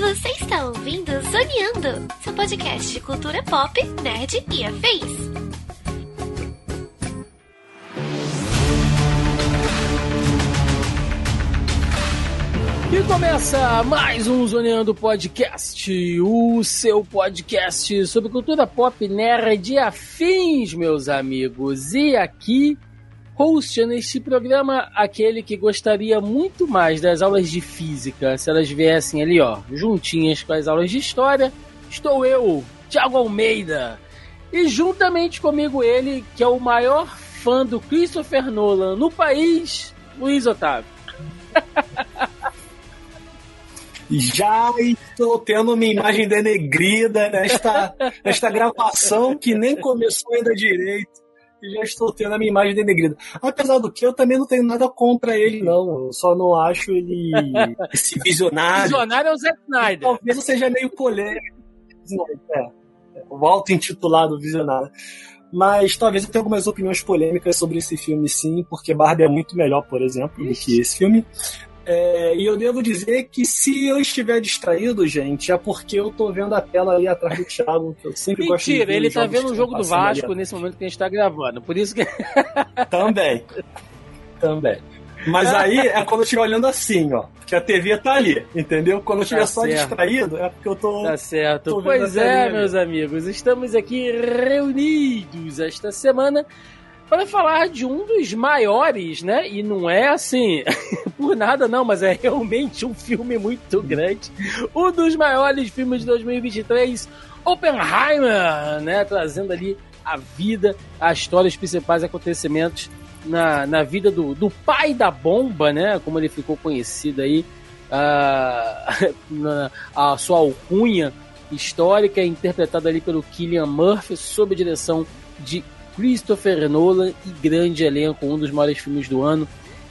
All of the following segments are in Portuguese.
Você está ouvindo Zoneando, seu podcast de cultura pop, nerd e afins. E começa mais um Zoneando Podcast, o seu podcast sobre cultura pop, nerd e afins, meus amigos. E aqui, host neste programa, aquele que gostaria muito mais das aulas de física, se elas viessem ali, ó, juntinhas com as aulas de história, estou eu, Thiago Almeida. E juntamente comigo ele, que é o maior fã do Christopher Nolan no país, Luiz Otávio. Já estou tendo uma imagem denegrida nesta, nesta gravação que nem começou ainda direito. Já estou tendo a minha imagem denegrida. Apesar do que, eu também não tenho nada contra ele, não. Eu só não acho ele esse visionário. Visionário é o Zack Snyder. Talvez eu seja meio polêmico. É, o auto-intitulado visionário. Mas talvez eu tenha algumas opiniões polêmicas sobre esse filme, sim, porque Barbie é muito melhor, por exemplo, do que esse filme. É, e eu devo dizer que se eu estiver distraído, gente, é porque eu tô vendo a tela ali atrás do Thiago, que eu sempre gosto de Mentira, ver ele tá vendo o jogo do Vasco nesse momento que a gente tá gravando. Por isso que. Também. Também. Mas aí é quando eu estiver olhando assim, ó. Que a TV tá ali, entendeu? Quando eu estiver Tá só certo. distraído, é porque eu tô. Tá certo. Tô vendo Pois a é, meus amigos, estamos aqui reunidos esta semana para falar de um dos maiores, né? E não é assim por nada não, mas é realmente um filme muito grande. Um dos maiores filmes de 2023, Oppenheimer, né? Trazendo ali a vida, a história, os principais acontecimentos na, na vida do, do pai da bomba, né? Como ele ficou conhecido aí, ah, na, a sua alcunha histórica, interpretada ali pelo Killian Murphy, sob a direção de Christopher Nolan e grande elenco, um dos maiores filmes do ano.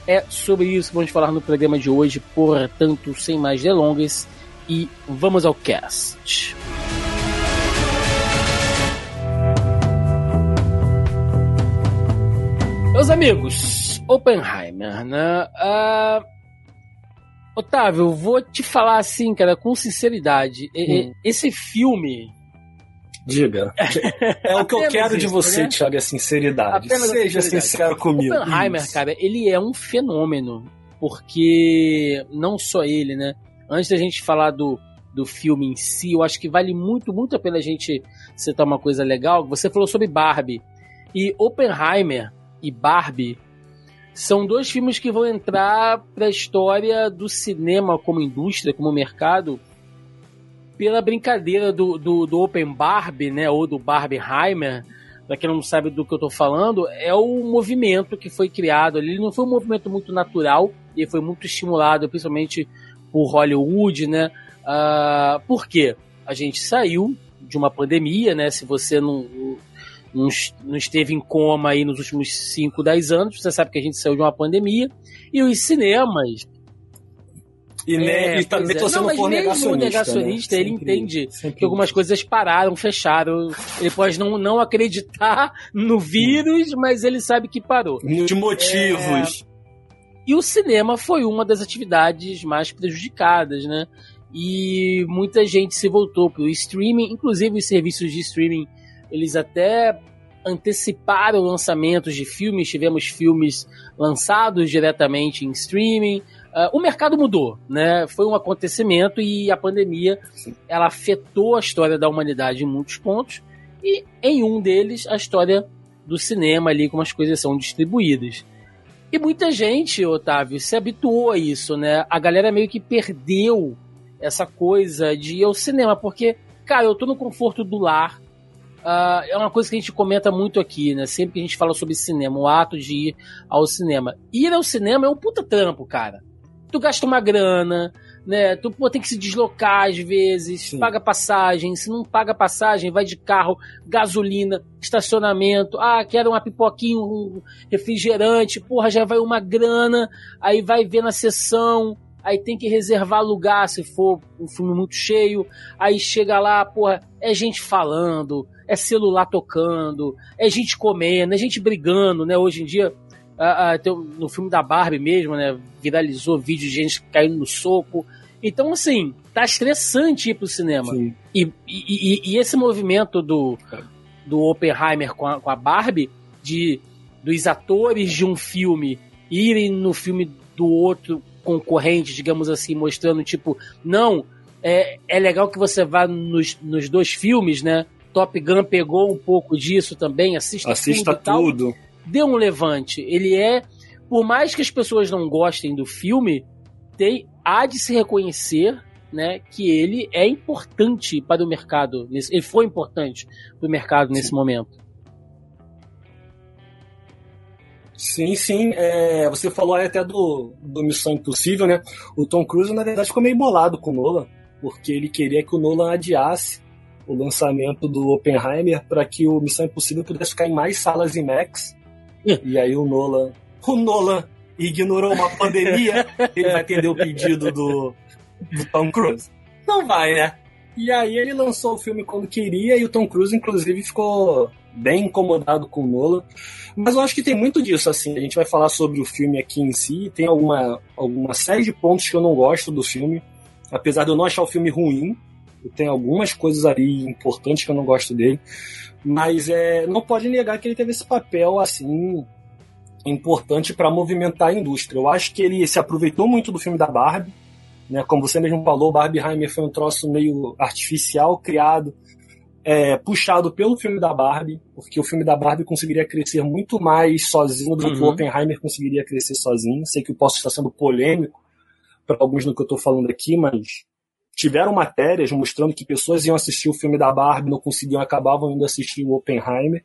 É sobre isso que vamos falar no programa de hoje, portanto, sem mais delongas, e vamos ao cast. Meus amigos, Oppenheimer, né? Ah, Otávio, vou te falar assim, cara, com sinceridade. Hum. Esse filme, Diga. É o que eu quero de você, né? Thiago, é sinceridade. Apenas Seja sinceridade. sincero comigo. Oppenheimer, Isso. cara, ele é um fenômeno. Porque não só ele, né? Antes da gente falar do, do filme em si, eu acho que vale muito, muito a pena a gente citar uma coisa legal. Você falou sobre Barbie. E Oppenheimer e Barbie são dois filmes que vão entrar para a história do cinema como indústria, como mercado, pela brincadeira do, do, do Open Barbie, né? Ou do Barbieheimer. Pra quem não sabe do que eu tô falando, é o movimento que foi criado ali. Ele não foi um movimento muito natural, e foi muito estimulado, principalmente por Hollywood, né? Ah, por quê? A gente saiu de uma pandemia, né? Se você não, não, não esteve em coma aí nos últimos 5, 10 anos, você sabe que a gente saiu de uma pandemia. E os cinemas. E, ne- É, e também pois é. tô sendo Não, mesmo o negacionista. negacionista, né? ele Sempre- entende sempre que algumas coisas pararam, fecharam. Ele pode não, não acreditar no vírus, mas ele sabe que parou. De motivos. E o cinema foi uma das atividades mais prejudicadas, né? E muita gente se voltou para o streaming, inclusive os serviços de streaming, eles até anteciparam lançamentos de filmes, tivemos filmes lançados diretamente em streaming. Ah, o mercado mudou, né? Foi um acontecimento e a pandemia ela afetou a história da humanidade em muitos pontos e em um deles a história do cinema ali como as coisas são distribuídas. E muita gente, Otávio, se habituou a isso, né? A galera meio que perdeu essa coisa de ir ao cinema, porque, cara, eu tô no conforto do lar. Ah, é uma coisa que a gente comenta muito aqui, né? Sempre que a gente fala sobre cinema, o ato de ir ao cinema. Ir ao cinema é um puta trampo, cara. Tu gasta uma grana, né? Tu pô, tem que se deslocar às vezes, Sim. paga passagem. Se não paga passagem, vai de carro, gasolina, estacionamento. Ah, quero uma pipoquinha, um refrigerante. Porra, já vai uma grana. Aí vai ver na sessão. Aí tem que reservar lugar se for um filme muito cheio. Aí chega lá, porra, é gente falando, é celular tocando, é gente comendo, é gente brigando, né? Hoje em dia Uh, uh, no filme da Barbie mesmo, né? Viralizou vídeo de gente caindo no soco. Então, assim, tá estressante ir pro cinema. E, e, e, e, esse movimento do, do Oppenheimer com a, com a Barbie, de dos atores de um filme irem no filme do outro concorrente, digamos assim, mostrando, tipo, não, é, é legal que você vá nos, nos dois filmes, né? Top Gun pegou um pouco disso também, assista, assista tudo. tudo. Dê um levante. Ele é, por mais que as pessoas não gostem do filme, tem, há de se reconhecer né, que ele é importante para o mercado. Ele foi importante para o mercado sim. nesse momento. Sim, sim. É, você falou aí até do, do Missão Impossível, né? O Tom Cruise, na verdade, ficou meio bolado com o Nolan, porque ele queria que o Nolan adiasse o lançamento do Oppenheimer para que o Missão Impossível pudesse ficar em mais salas IMAX. e aí o Nolan. O Nolan ignorou uma pandemia, ele vai atender o pedido do, do Tom Cruise. Não vai, né? E aí ele lançou o filme quando queria e o Tom Cruise, inclusive, ficou bem incomodado com o Nolan. Mas eu acho que tem muito disso, assim. A gente vai falar sobre o filme aqui em si. Tem alguma, alguma série de pontos que eu não gosto do filme. Apesar de eu não achar o filme ruim, tem algumas coisas ali importantes que eu não gosto dele. Mas é, não pode negar que ele teve esse papel, assim, importante para movimentar a indústria. Eu acho que ele se aproveitou muito do filme da Barbie né? Como você mesmo falou, Barbieheimer foi um troço meio artificial, criado, é, puxado pelo filme da Barbie, porque o filme da Barbie conseguiria crescer muito mais sozinho do uhum. que o Oppenheimer conseguiria crescer sozinho. Sei que eu posso estar sendo polêmico para alguns do que eu estou falando aqui, mas tiveram matérias mostrando que pessoas iam assistir o filme da Barbie, não conseguiam, acabavam indo assistir o Oppenheimer.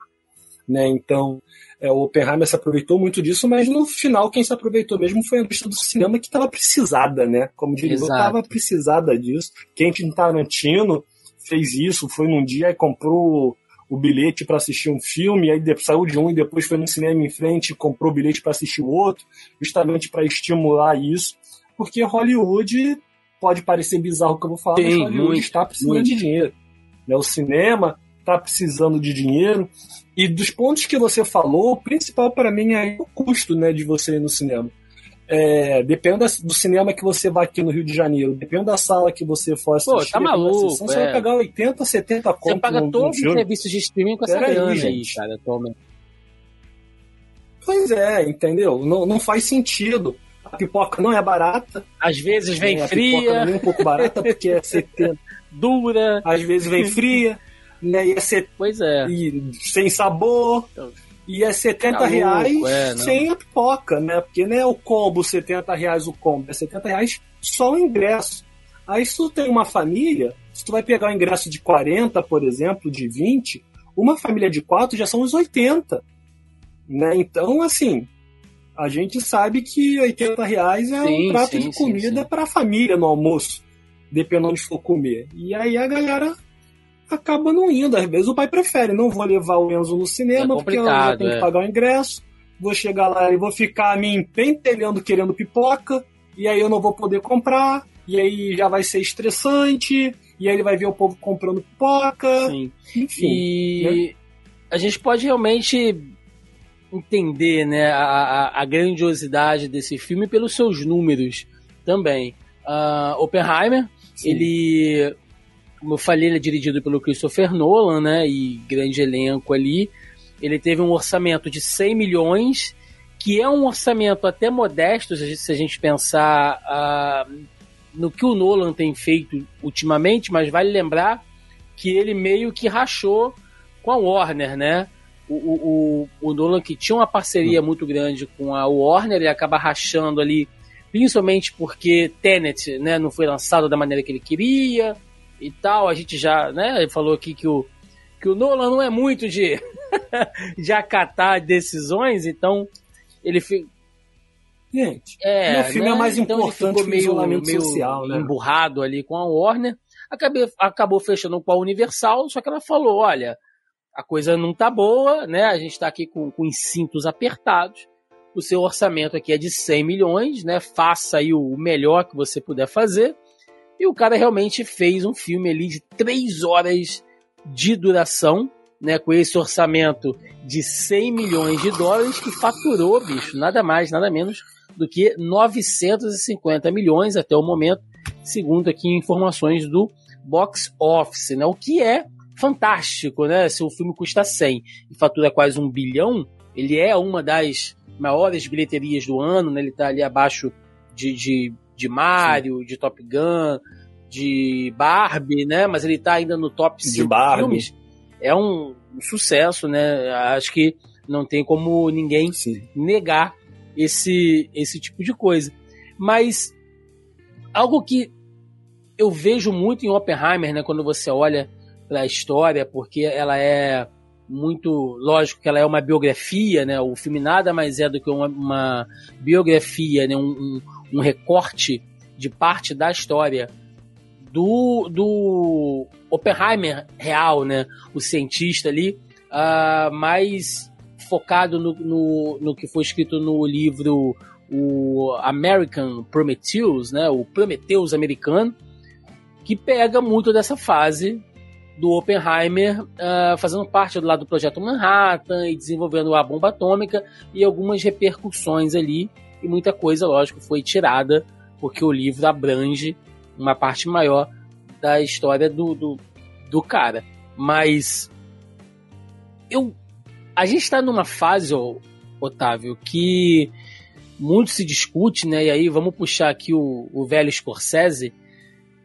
Né? Então, é, o Oppenheimer se aproveitou muito disso, mas no final quem se aproveitou mesmo foi a indústria do cinema que estava precisada, né? Como diria, estava precisada disso. Quentin Tarantino fez isso, foi num dia e comprou o bilhete para assistir um filme, aí saiu de um e depois foi no cinema em frente e comprou o bilhete para assistir o outro, justamente para estimular isso, porque Hollywood pode parecer bizarro o que eu vou falar, Tem, mas Hollywood está precisando muito. de dinheiro. Né? O cinema está precisando de dinheiro e dos pontos que você falou, o principal para mim é o custo né, de você ir no cinema. É, depende do cinema que você vai aqui no Rio de Janeiro, depende da sala que você for assistir. Pô, tá maluco. Sessão, é. Você vai pagar 80, 70 conto. Você paga todos os serviços de streaming com essa Pera grana aí, aí, cara, atualmente. Pois é, entendeu? Não, não faz sentido. A pipoca não é barata. Às vezes vem é, fria. A pipoca não é um pouco barata porque é 70. Dura. Às vezes vem fria né? Ia ser pois é. E, sem sabor. Então, ia 70 tá reais é, sem a pipoca, né? Porque não é o combo 70 reais o combo, é 70 reais só o ingresso. Aí se tu tem uma família, se tu vai pegar o ingresso de 40, por exemplo, de 20, uma família de 4 já são os 80. Né? Então, assim, a gente sabe que 80 reais é sim, um prato sim, de comida para a família no almoço, dependendo de for comer. E aí a galera acaba não indo. Às vezes o pai prefere, não vou levar o Enzo no cinema é porque eu já tenho é. que pagar o ingresso. Vou chegar lá e vou ficar me empentelhando querendo pipoca, e aí eu não vou poder comprar, e aí já vai ser estressante, e aí ele vai ver o povo comprando pipoca. Sim. Enfim. E né? a gente pode realmente entender né, a, a, grandiosidade desse filme pelos seus números também. Uh, Oppenheimer, Sim. ele como eu falei, ele é dirigido pelo Christopher Nolan, né? E grande elenco ali. Ele teve um orçamento de 100 milhões, que é um orçamento até modesto, se a gente pensar uh, no que o Nolan tem feito ultimamente, mas vale lembrar que ele meio que rachou com a Warner, né? O, o, o, Nolan que tinha uma parceria muito grande com a Warner, ele acaba rachando ali, principalmente porque Tenet né, não foi lançado da maneira que ele queria, e tal. A gente já, né, ele falou aqui que o, que o Nolan não é muito de, de acatar decisões, então ele fica. Gente, é, o filme é né? é mais então importante que o isolamento meio social, né? emburrado ali com a Warner. Acabei, acabou fechando com a Universal, só que ela falou: olha, a coisa não tá boa, né? A gente tá aqui com, com os cintos apertados. O seu orçamento aqui é de 100 milhões, né? Faça aí o melhor que você puder fazer. E o cara realmente fez um filme ali de três horas de duração, né, com esse orçamento de 100 milhões de dólares, que faturou, bicho, nada mais, nada menos do que 950 milhões até o momento, segundo aqui informações do box office, né? O que é fantástico, né? Se o filme custa 100 e fatura quase um bilhão, ele é uma das maiores bilheterias do ano, né? Ele tá ali abaixo de, de, de Mario, Sim. de Top Gun, de Barbie, né? Mas ele tá ainda no top 5 filmes. É um, um, sucesso, né? Acho que não tem como ninguém Sim. negar esse, esse tipo de coisa. Mas algo que eu vejo muito em Oppenheimer, né, quando você olha para a história, porque ela é muito lógico que ela é uma biografia, né? O filme nada mais é do que uma, uma biografia, né? Um, um, um, recorte de parte da história do, do Oppenheimer real, né? O cientista ali, uh, mais focado no, no, no que foi escrito no livro o American Prometheus, né? O Prometheus americano, que pega muito dessa fase do Oppenheimer uh, fazendo parte do lado do projeto Manhattan e desenvolvendo a bomba atômica e algumas repercussões ali e muita coisa, lógico, foi tirada porque o livro abrange uma parte maior da história do, do, do cara. Mas eu a gente está numa fase, Otávio, que muito se discute, né? E aí vamos puxar aqui o, o velho Scorsese,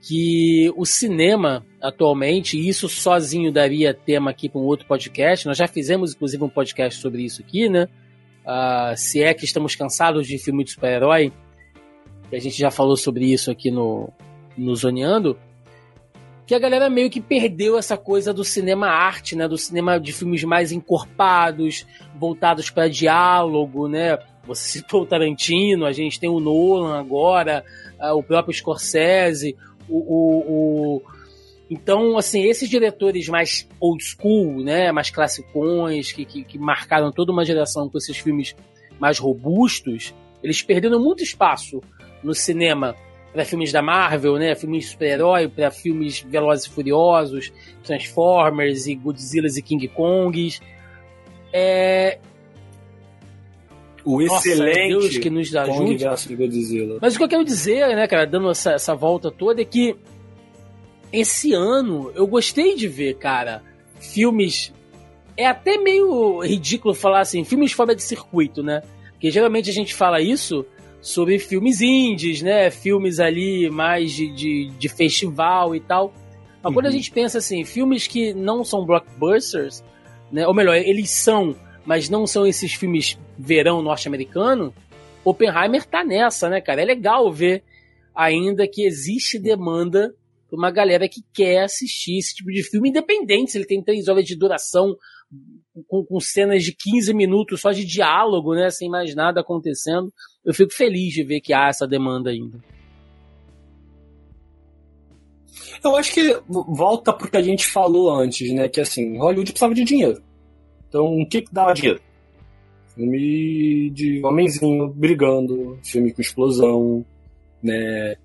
que o cinema atualmente, e isso sozinho daria tema aqui para um outro podcast, nós já fizemos inclusive um podcast sobre isso aqui, né? Uh, se é que estamos cansados de filme de super-herói, a gente já falou sobre isso aqui no, no Zoneando, que a galera meio que perdeu essa coisa do cinema arte, né? Do cinema de filmes mais encorpados, voltados para diálogo, né? Você citou o Tarantino, a gente tem o Nolan agora, uh, o próprio Scorsese, o, o, o, então, assim, esses diretores mais old school, né, mais classicões, que, que, que marcaram toda uma geração com esses filmes mais robustos, eles perderam muito espaço no cinema para filmes da Marvel, né, filmes de super-herói, para filmes Velozes e Furiosos, Transformers e Godzilla e King Kongs. É... O Nossa, excelente Deus que nos ajude. Mas o que eu quero dizer, né, cara, dando essa, essa volta toda, é que esse ano eu gostei de ver, cara, filmes. É até meio ridículo falar assim, filmes fora de circuito, né? Porque geralmente a gente fala isso sobre filmes indies, né? Filmes ali mais de, de, de festival e tal. Mas uhum. quando a uhum. gente pensa assim, filmes que não são blockbusters, né? Ou melhor, eles são, mas não são esses filmes verão norte-americano, Oppenheimer tá nessa, né, cara? É legal ver ainda que existe demanda uma galera que quer assistir esse tipo de filme, independente se ele tem três horas de duração, com, com, cenas de 15 minutos só de diálogo, né, sem mais nada acontecendo. Eu fico feliz de ver que há essa demanda ainda. Eu acho que volta pro que a gente falou antes, né? Que assim, Hollywood precisava de dinheiro. Então, o que que dava dinheiro? Filme de homenzinho brigando, filme com explosão, né?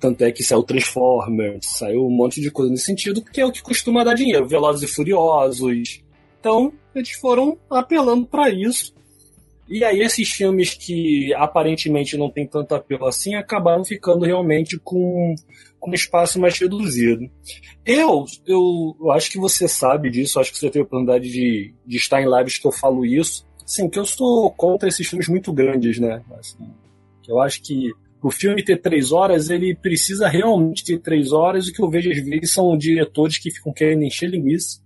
Tanto é que saiu Transformers, saiu um monte de coisa nesse sentido, que é o que costuma dar dinheiro. Velozes e Furiosos. Então, eles foram apelando para isso. E aí esses filmes que aparentemente não tem tanto apelo assim acabaram ficando realmente com, com um espaço mais reduzido. Eu, eu, acho que você sabe disso, acho que você teve a oportunidade de, de estar em lives que eu falo isso. Sim, que eu sou contra esses filmes muito grandes, né? Assim, eu acho que o filme ter três horas, ele precisa realmente ter três horas. O que eu vejo às vezes são diretores que ficam querendo encher linguiça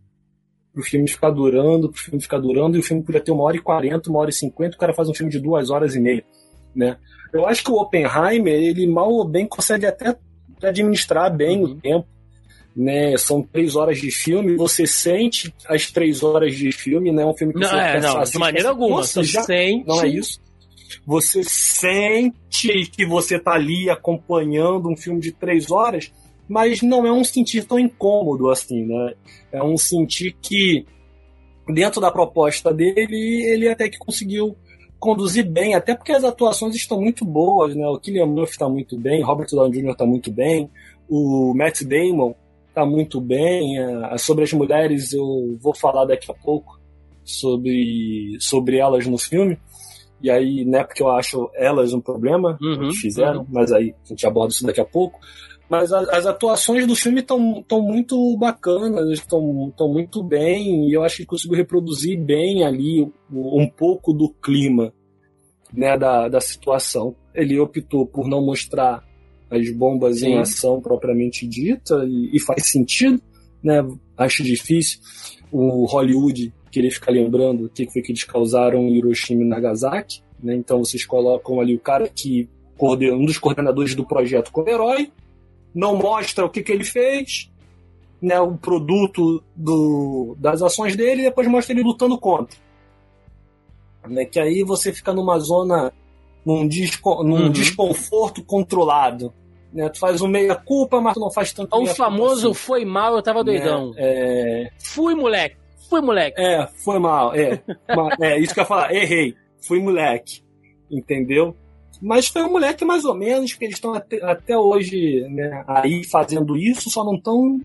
pro filme ficar durando, pro filme ficar durando, e o filme podia ter uma hora e quarenta, uma hora e cinquenta, o cara faz um filme de duas horas e meia, né? Eu acho que o Oppenheimer, ele mal ou bem consegue até administrar bem uhum. o tempo, né? São três horas de filme, você sente as três horas de filme, né? É um filme que não, você é, não, de maneira alguma, você já sente... não é isso você sente que você tá ali acompanhando um filme de três horas, mas não é um sentir tão incômodo assim, né? É um sentir que, dentro da proposta dele, ele até que conseguiu conduzir bem, até porque as atuações estão muito boas, né? O Killian Murphy está muito bem, Robert Downey Jr. está muito bem, o Matt Damon tá muito bem. É, sobre as mulheres eu vou falar daqui a pouco sobre, sobre elas no filme. E aí, não é porque eu acho elas um problema, uhum, que fizeram, uhum. mas aí a gente aborda isso daqui a pouco. Mas as, as atuações do filme estão muito bacanas, estão muito bem, e eu acho que conseguiu reproduzir bem ali um pouco do clima né, da, da situação. Ele optou por não mostrar as bombas Sim. em ação propriamente dita, e, e, faz sentido, né? Acho difícil o Hollywood querer ficar lembrando o que foi que eles causaram em Hiroshima e Nagasaki, né? Então vocês colocam ali o cara que um dos coordenadores do projeto como herói, não mostra o que, que ele fez, né, o produto do, das ações dele, e depois mostra ele lutando contra. Né, que aí você fica numa zona, num, desco, num uhum. desconforto controlado. Né, tu faz um meia-culpa, mas tu não faz tanto. O famoso assim. foi mal, eu tava né, doidão. É... Fui moleque, fui moleque. É, foi mal, é. é isso que eu ia falar, errei, fui moleque. Entendeu? Mas foi um moleque mais ou menos, porque eles estão até, até, hoje né, aí fazendo isso, só não estão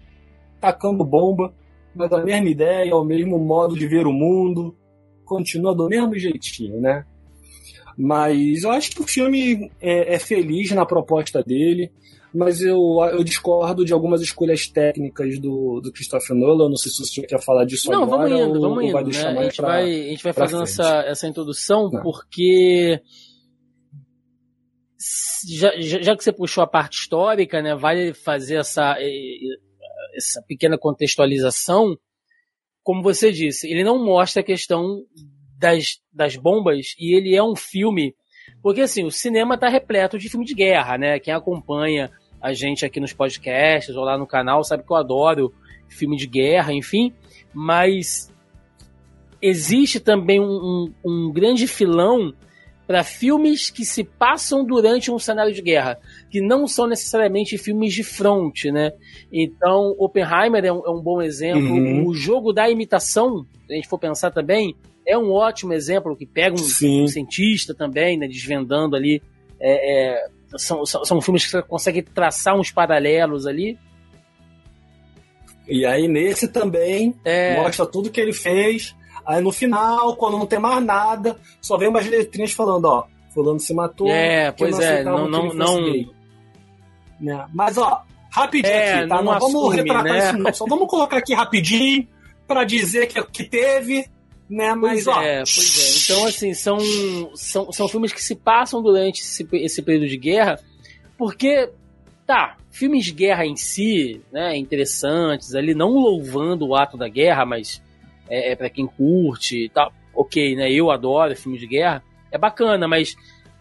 tacando bomba, mas a mesma ideia, o mesmo modo de ver o mundo, continua do mesmo jeitinho, né? Mas eu acho que o filme é, é feliz na proposta dele, mas eu, eu discordo de algumas escolhas técnicas do, do Christopher Nolan. Não sei se você quer falar disso não, agora. Não, vamos indo, vamos indo. Né? A, gente pra, vai, a gente vai fazendo essa, essa introdução porque já, já que você puxou a parte histórica, né, vale fazer essa, essa pequena contextualização. Como você disse, ele não mostra a questão das, das bombas e ele é um filme. Porque assim, o cinema está repleto de filme de guerra, né? Quem acompanha a gente aqui nos podcasts ou lá no canal sabe que eu adoro filme de guerra, enfim. Mas existe também um, um, um grande filão para filmes que se passam durante um cenário de guerra, que não são necessariamente filmes de fronte, né? Então, Oppenheimer é um, é um bom exemplo. Uhum. O jogo da imitação, se a gente for pensar também, é um ótimo exemplo que pega um, um cientista também, né, desvendando ali. É, é, são, são, são filmes que você consegue traçar uns paralelos ali. E aí nesse também é... mostra tudo que ele fez Aí no final, quando não tem mais nada, só vem umas letrinhas falando, ó, fulano se matou. É, pois é, não, não, não... Né? Mas ó, rapidinho é, aqui, tá? Não, não vamos retratar né? isso não. Só vamos colocar aqui rapidinho para dizer que, que teve, né? Mas pois ó. É, pois é. Então, assim, são, são, são filmes que se passam durante esse, esse período de guerra, porque, tá, filmes de guerra em si, né, interessantes, ali, não louvando o ato da guerra, mas é, é para quem curte e tal. Ok, né? Eu adoro filmes de guerra. É bacana, mas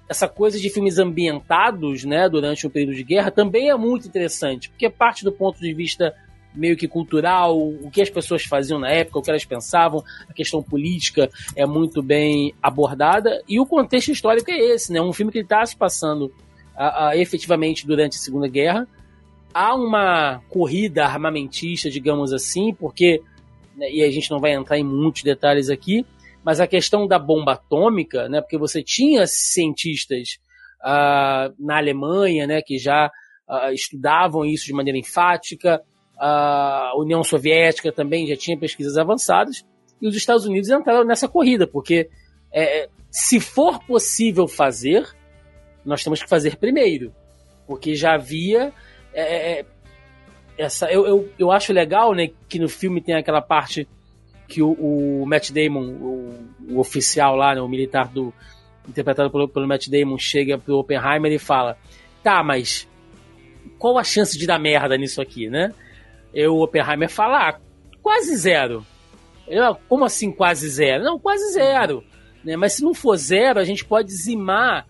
essa coisa de filmes ambientados, né, durante o período de guerra também é muito interessante, porque parte do ponto de vista meio que cultural, o que as pessoas faziam na época, o que elas pensavam, a questão política é muito bem abordada e o contexto histórico é esse, né? Um filme que está se passando a, a, efetivamente durante a Segunda Guerra. Há uma corrida armamentista, digamos assim, porque né, e a gente não vai entrar em muitos detalhes aqui, mas a questão da bomba atômica, né, porque você tinha cientistas uh, na Alemanha né, que já uh, estudavam isso de maneira enfática, a União Soviética também já tinha pesquisas avançadas, e os Estados Unidos entraram nessa corrida, porque é, se for possível fazer, nós temos que fazer primeiro, porque já havia é, é essa eu, eu, eu acho legal, né, que no filme tem aquela parte que o, o Matt Damon, o, o, oficial lá, né, o militar do interpretado pelo, pelo Matt Damon, chega pro Oppenheimer e fala: "Tá, mas qual a chance de dar merda nisso aqui, né?" E o Oppenheimer fala: ah, "Quase zero." Eu, Como assim quase zero? Não, quase zero. Né? Mas se não for zero, a gente pode dizimar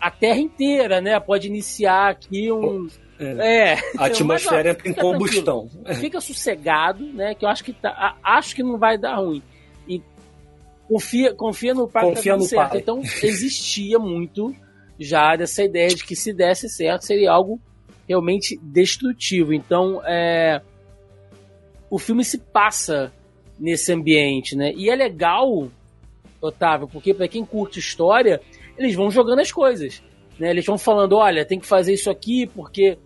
a Terra inteira, né? Pode iniciar aqui um é. é. A atmosfera entra em combustão. Fica sossegado, né? Que eu acho que tá, acho que não vai dar ruim. E confia, confia no pai confia no certo. Pai. Então existia muito já dessa ideia de que se desse certo seria algo realmente destrutivo. Então, é, o filme se passa nesse ambiente, né? E é legal, Otávio, porque para quem curte história, eles vão jogando as coisas. Né? Eles vão falando, olha, tem que fazer isso aqui porque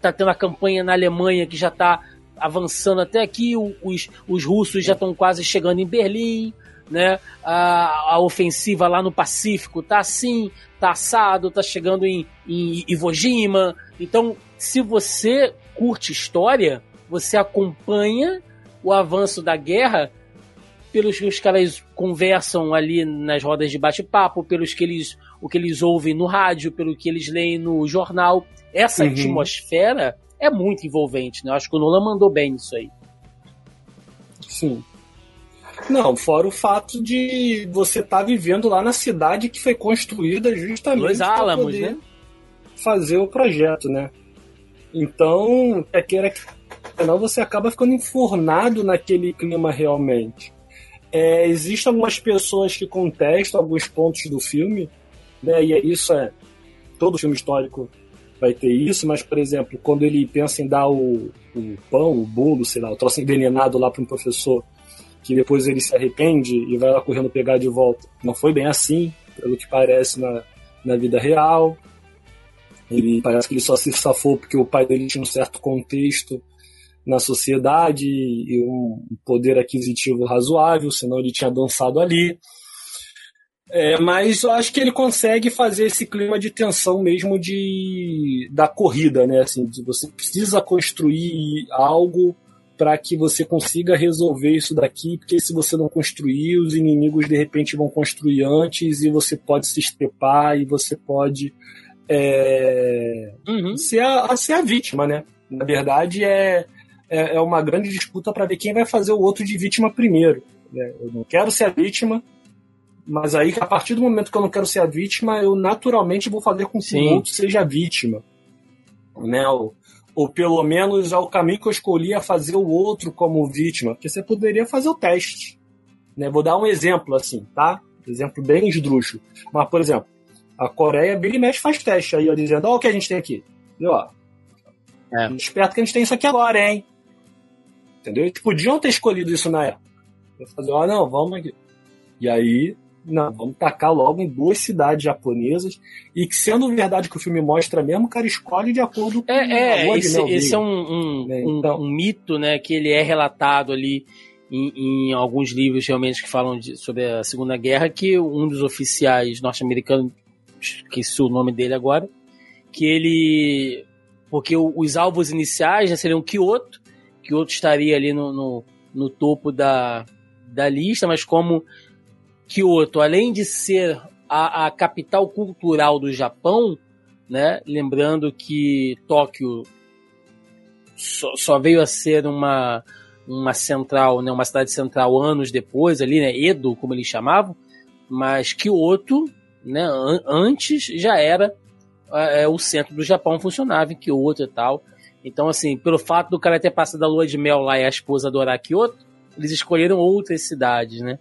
tá tendo a campanha na Alemanha que já tá avançando até aqui, os, os russos já estão quase chegando em Berlim, né? A, a ofensiva lá no Pacífico tá assim, tá assado, tá chegando em, em Iwo Jima. Então, se você curte história, você acompanha o avanço da guerra pelos que os caras conversam ali nas rodas de bate-papo, pelos que eles o que eles ouvem no rádio, pelo que eles leem no jornal. Essa uhum. atmosfera é muito envolvente, né? Eu acho que o Nolan mandou bem nisso aí. Sim. Não, fora o fato de você estar tá vivendo lá na cidade que foi construída justamente para poder né? fazer o projeto, né? Então, é que era não você acaba ficando enfornado naquele clima realmente. É, existem algumas pessoas que contestam alguns pontos do filme, né? E isso é todo filme histórico vai ter isso, mas por exemplo, quando ele pensa em dar o, o pão, o bolo, sei lá, o troço envenenado lá para um professor, que depois ele se arrepende e vai lá correndo pegar de volta. Não foi bem assim, pelo que parece na, na vida real. Ele parece que ele só se safou porque o pai dele tinha um certo contexto na sociedade e um poder aquisitivo razoável, senão ele tinha dançado ali. É, mas eu acho que ele consegue fazer esse clima de tensão mesmo de da corrida, né? Assim, você precisa construir algo para que você consiga resolver isso daqui, porque se você não construir, os inimigos de repente vão construir antes e você pode se estrepar e você pode é, uhum. ser, a, ser a vítima, né? Na verdade, é, é, é uma grande disputa para ver quem vai fazer o outro de vítima primeiro. Né? Eu não quero ser a vítima, mas aí a partir do momento que eu não quero ser a vítima, eu naturalmente vou fazer com que Sim. o outro seja a vítima. Né? Ou, ou pelo menos é o caminho que eu escolhi a fazer o outro como vítima, porque você poderia fazer o teste. Né? Vou dar um exemplo assim, tá? Exemplo bem esdrúxulo. Mas, por exemplo, a Coreia, Billy Mesh faz teste aí, ó, dizendo, ó, o que a gente tem aqui. E, ó, é. Esperto que a gente tem isso aqui agora, hein? Entendeu? Eles podiam ter escolhido isso na época. Eu fazer, ó, não, vamos aqui. E aí, não, vamos tacar logo em duas cidades japonesas. E que, sendo verdade que o filme mostra mesmo, o cara escolhe de acordo com é, é, esse, esse é um, um, né? então, um, mito, né, que ele é relatado ali em, em alguns livros realmente que falam de, sobre a Segunda Guerra, que um dos oficiais norte-americanos esqueci o nome dele agora, que ele. Porque os alvos iniciais já seriam Kyoto, Kyoto estaria ali no, no, no topo da, da lista, mas como Kyoto, além de ser a, a capital cultural do Japão, né, lembrando que Tóquio só, só, veio a ser uma, uma central, né, uma cidade central anos depois, ali, né, Edo, como eles chamavam, mas Kyoto né, an antes já era é, o centro do Japão funcionava em Kyoto e tal. Então, assim, pelo fato do cara ter passado a lua de mel lá e a esposa adorar Kyoto, eles escolheram outras cidades, né?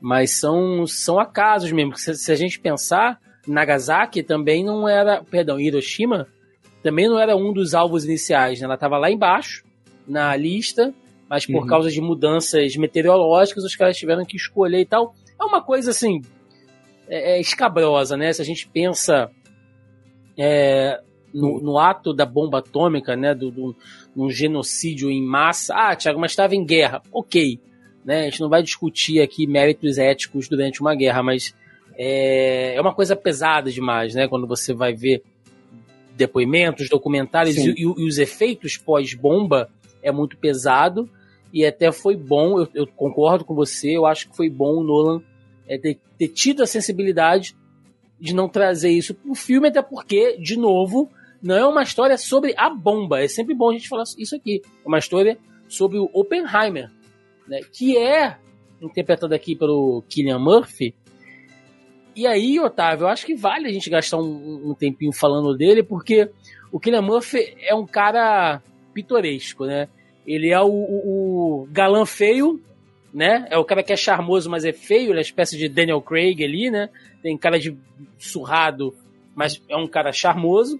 Mas são, são acasos mesmo. Se, se a gente pensar, Nagasaki também não era. Perdão, Hiroshima também não era um dos alvos iniciais, né? Ela estava lá embaixo, na lista, mas por uhum. causa de mudanças meteorológicas, os caras tiveram que escolher e tal. É uma coisa assim, é, é escabrosa, né? Se a gente pensa é, no, no, ato da bomba atômica, né? Do, do, um genocídio em massa. Ah, Tiago, mas estava em guerra. Ok. Né? A gente não vai discutir aqui méritos éticos durante uma guerra, mas é, é uma coisa pesada demais, né? Quando você vai ver depoimentos, documentários e, e, e, os efeitos pós-bomba é muito pesado e até foi bom, eu, eu, concordo com você, eu acho que foi bom o Nolan é, ter, ter tido a sensibilidade de não trazer isso pro filme, até porque, de novo, não é uma história sobre a bomba. É sempre bom a gente falar isso aqui. É uma história sobre o Oppenheimer, né, que é interpretado aqui pelo Killian Murphy. E aí, Otávio, eu acho que vale a gente gastar um, um tempinho falando dele, porque o Killian Murphy é um cara pitoresco, né? Ele é o, o, o galã feio né? É o cara que é charmoso, mas é feio, ele é uma espécie de Daniel Craig ali, né? Tem cara de surrado, mas é um cara charmoso.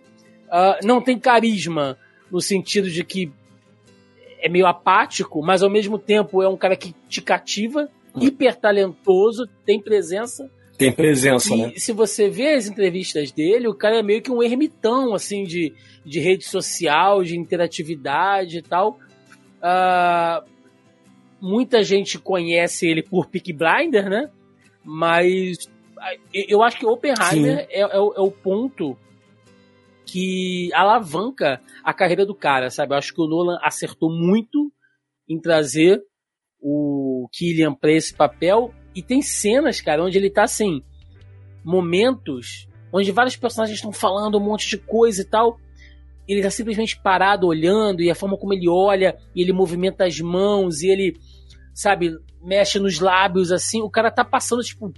Uh, não tem carisma no sentido de que é meio apático, mas ao mesmo tempo é um cara que te cativa, hum. hiper talentoso, tem presença, Tem presença, e né? se você vê as entrevistas dele, o cara é meio que um ermitão, assim, de, de rede social, de interatividade e tal. Uh, muita gente conhece ele por Peak Blinder, né? Mas eu acho que Oppenheimer é, é, é, o ponto que alavanca a carreira do cara, sabe? Eu acho que o Nolan acertou muito em trazer o Killian para esse papel e tem cenas, cara, onde ele tá assim, momentos onde vários personagens estão falando um monte de coisa e tal. Ele tá simplesmente parado olhando e a forma como ele olha e ele movimenta as mãos e ele, sabe, mexe nos lábios assim. O cara tá passando, tipo,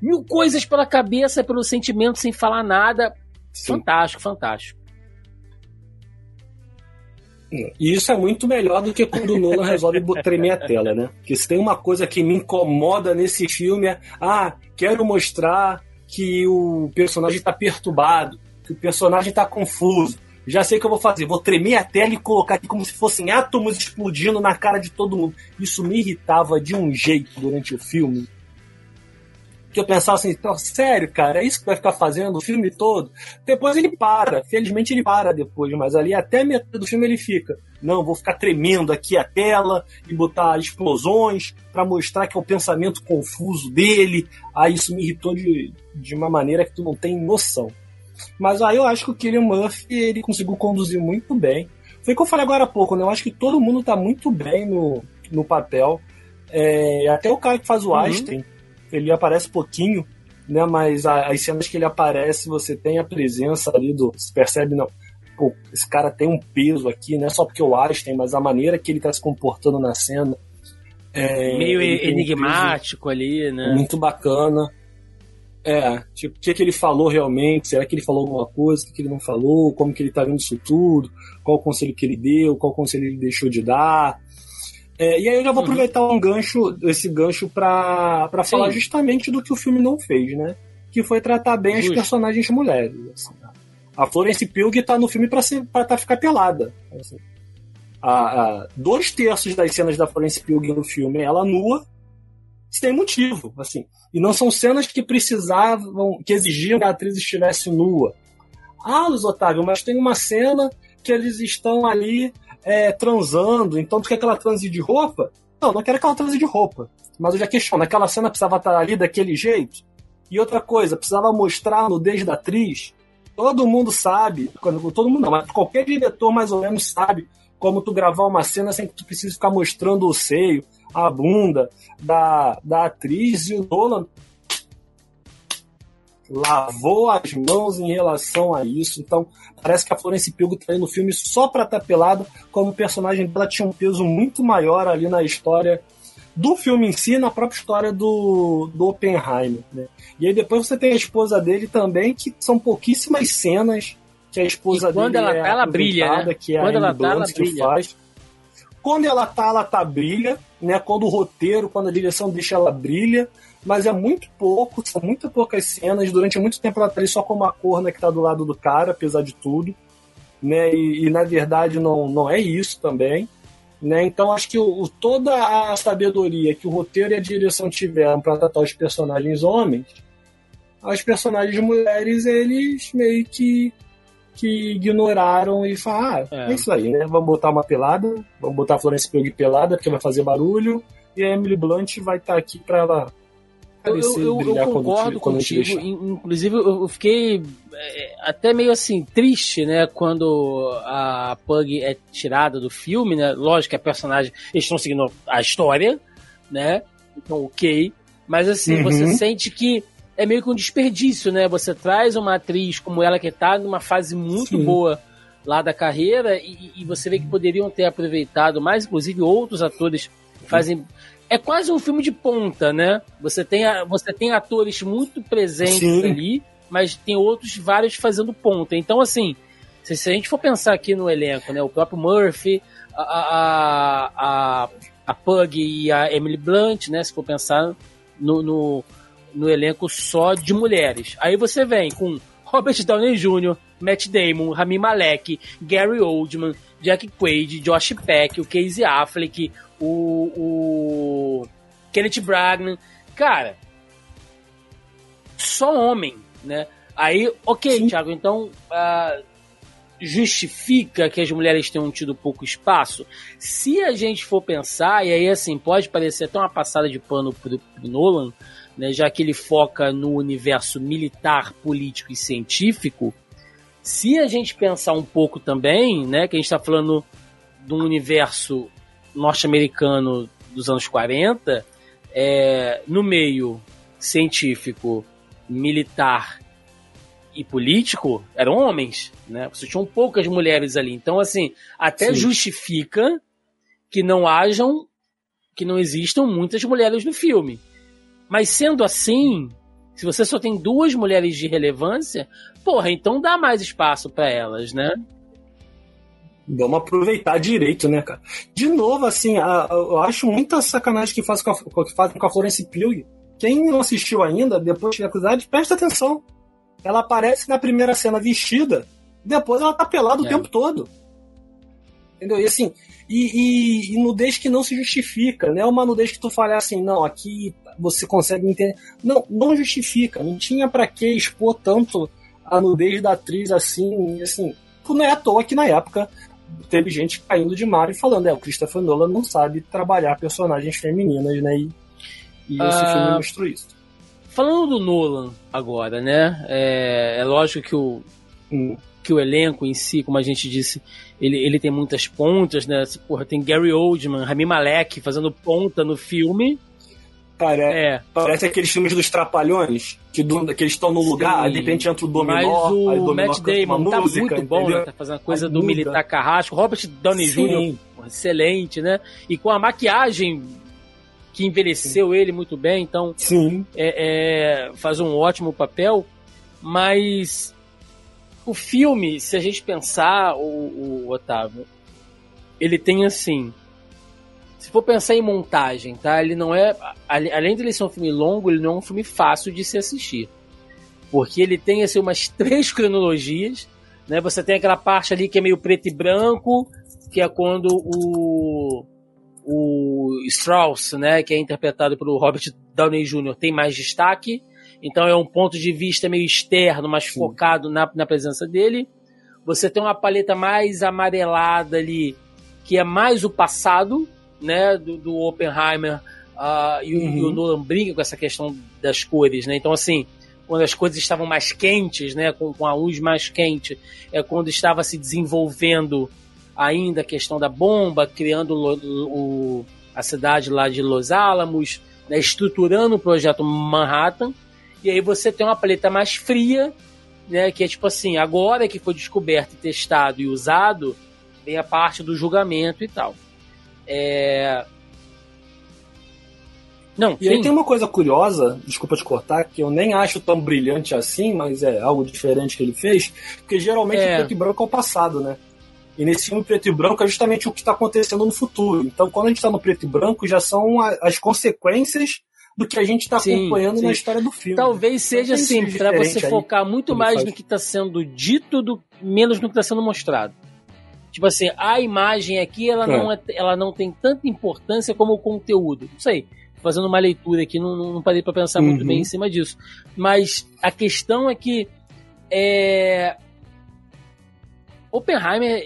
mil coisas pela cabeça, pelo sentimento, sem falar nada. Sim. Fantástico, fantástico. E isso é muito melhor do que quando o Nolan resolve tremer a tela, né? Porque se tem uma coisa que me incomoda nesse filme é, ah, quero mostrar que o personagem está perturbado, que o personagem está confuso. Já sei o que eu vou fazer, vou tremer a tela e colocar aqui como se fossem átomos explodindo na cara de todo mundo. Isso me irritava de um jeito durante o filme que eu pensava assim, sério, cara, é isso que vai ficar fazendo o filme todo? Depois ele para, felizmente ele para depois, mas ali até metade do filme ele fica. Não, vou ficar tremendo aqui a tela e botar explosões para mostrar que é o pensamento confuso dele. Aí isso me irritou de, de uma maneira que tu não tem noção. Mas aí eu acho que o Killian Murphy ele conseguiu conduzir muito bem. Foi o que eu falei agora há pouco, né? Eu acho que todo mundo tá muito bem no, no papel. É, até o cara que faz o uhum. Einstein, ele aparece pouquinho, né? Mas as cenas que ele aparece, você tem a presença ali do. Você percebe, não. Pô, esse cara tem um peso aqui, não é só porque o Einstein, mas a maneira que ele tá se comportando na cena. É, Meio enigmático ali, né? Muito bacana. É, tipo, o que, que ele falou realmente? Será que ele falou alguma coisa? O que, que ele não falou? Como que ele tá vendo isso tudo? Qual o conselho que ele deu? Qual conselho ele deixou de dar? É, e aí eu já vou uhum. aproveitar um gancho, esse gancho para falar justamente do que o filme não fez, né? Que foi tratar bem Justo. as personagens mulheres. Assim, né? A Florence Pugh tá no filme pra tá, ficar pelada. Assim. A, a, dois terços das cenas da Florence Pugh no filme ela nua, sem motivo, assim. E não são cenas que precisavam, que exigiam que a atriz estivesse nua. Ah, Luiz Otávio, mas tem uma cena que eles estão ali é, transando, então tu quer que ela transe de roupa? Não, não quero que ela transe de roupa. Mas eu já questiono, aquela cena precisava estar ali daquele jeito? E outra coisa, precisava mostrar a nudez da atriz? Todo mundo sabe, todo mundo não, mas qualquer diretor mais ou menos sabe como tu gravar uma cena sem que tu precise ficar mostrando o seio, a bunda da, da atriz e o Nolan lavou as mãos em relação a isso. Então, parece que a Florence Pugh tá aí no filme só pra estar tá pelada, como o personagem dela tinha um peso muito maior ali na história do filme em si, na própria história do, do Oppenheimer. Né? E aí depois você tem a esposa dele também, que são pouquíssimas cenas que a esposa e quando dele ela é tá, ela brilha, né? que é quando a ela tá, ela que brilha. faz. Quando ela tá, ela tá brilha, né? Quando o roteiro, quando a direção deixa ela brilha mas é muito pouco, são muito poucas cenas. Durante muito tempo ela tá ali só com uma corna que tá do lado do cara, apesar de tudo. Né? E, e na verdade não, não é isso também. Né? Então acho que o, toda a sabedoria que o roteiro e a direção tiveram para tratar os personagens homens, as personagens mulheres eles meio que que ignoraram e falaram, ah, é. é. isso aí, né? Vamos botar uma pelada, vamos botar a Florence Pugh pelada porque vai fazer barulho e a Emily Blunt vai estar tá aqui para ela eu, eu, eu concordo quando te, contigo. Inclusive, eu fiquei é, até meio assim, triste, né? Quando a Pug é tirada do filme, né? Lógico que a personagem. Eles estão seguindo a história, né? Então, ok. Mas assim, uhum. você sente que é meio que um desperdício, né? Você traz uma atriz como ela que tá numa fase muito Sim. boa lá da carreira e, e, você vê que poderiam ter aproveitado mais, inclusive outros atores fazem é quase um filme de ponta, né? Você tem, você tem atores muito presentes Sim. ali, mas tem outros vários fazendo ponta. Então, assim, se, se, a gente for pensar aqui no elenco, né? O próprio Murphy, a, a, a, a Pug e a Emily Blunt, né? Se for pensar no, no, no elenco só de mulheres. Aí você vem com Robert Downey Jr., Matt Damon, Rami Malek, Gary Oldman, Jack Quaid, Josh Peck, o Casey Affleck, o, o Kenneth Bragman. Cara, só homem, né? Aí, ok, Sim. Thiago, então uh, justifica que as mulheres tenham tido pouco espaço? Se a gente for pensar, e aí assim, pode parecer até uma passada de pano pro, pro Nolan, né, já que ele foca no universo militar, político e científico, se a gente pensar um pouco também, né, que a gente está falando de um universo norte-americano dos anos 40, é, no meio científico, militar e político eram homens, né? Você tinham poucas mulheres ali. Então, assim, até Sim. justifica que não hajam, que não existam muitas mulheres no filme. Mas sendo assim, se você só tem duas mulheres de relevância, porra, então dá mais espaço para elas, né? Vamos aproveitar direito, né, cara? De novo, assim, a, a, eu acho muita sacanagem que fazem com a, que fazem com a Florence Pugh. Quem não assistiu ainda, depois de curiosidade, presta atenção. Ela aparece na primeira cena vestida, depois ela tá pelada é. o tempo todo. Entendeu? E assim, e, e, e, nudez que não se justifica, né? Uma nudez que tu fala assim, não, aqui você consegue entender. Não, não justifica. Não tinha para que expor tanto a nudez da atriz assim, assim. Não é à toa que na época teve gente caindo de mar e falando, é, o Christopher Nolan não sabe trabalhar personagens femininas, né? E, e esse uh, filme mostrou isso. Falando do Nolan agora, né? É, é lógico que o, hum. que o elenco em si, como a gente disse, ele, ele tem muitas pontas, né? Porra, tem Gary Oldman, Rami Malek fazendo ponta no filme. Cara, é. parece aqueles filmes dos Trapalhões, que, do, que eles estão no lugar, Sim, de repente entra o Dominó, mas o, o Matt Damon tá música, muito bom, né? Tá fazendo a coisa do militar carrasco. Robert Downey Jr., excelente, né? E com a maquiagem que envelheceu Sim. ele muito bem, então Sim. É, é, faz um ótimo papel, mas o filme, se a gente pensar, o, o Otávio, ele tem assim se for pensar em montagem, tá? Ele não é. Além de ele ser um filme longo, ele não é um filme fácil de se assistir. Porque ele tem assim, umas três cronologias. Né? Você tem aquela parte ali que é meio preto e branco, que é quando o. O Strauss, né, que é interpretado pelo Robert Downey Jr., tem mais destaque. Então é um ponto de vista meio externo, mais Sim. focado na, na presença dele. Você tem uma paleta mais amarelada ali, que é mais o passado, né, do, do Oppenheimer uh, e, uhum. e, o Nolan brinca com essa questão das cores, né? Então, assim, quando as coisas estavam mais quentes, né, com, com a luz mais quente, é quando estava se desenvolvendo ainda a questão da bomba, criando o, o, a cidade lá de Los Alamos, né, estruturando o projeto Manhattan, e aí você tem uma paleta mais fria, né, que é tipo assim, agora que foi descoberto, testado e usado, vem a parte do julgamento e tal. É... Não, e tem... aí tem uma coisa curiosa, desculpa te cortar, que eu nem acho tão brilhante assim, mas é algo diferente que ele fez, porque geralmente é. o preto e branco é o passado, né? E nesse filme preto e branco é justamente o que está acontecendo no futuro. Então, quando a gente está no preto e branco, já são as consequências do que a gente está acompanhando sim. na história do filme. Talvez seja assim, para você focar muito mais faz. no que está sendo dito do menos no que está sendo mostrado. Tipo assim, a imagem aqui ela, é. Não, é, ela não tem tanta importância como o conteúdo. Não sei. Fazendo uma leitura aqui, não, não parei para pensar uhum. muito bem em cima disso. Mas a questão é que é... Oppenheimer,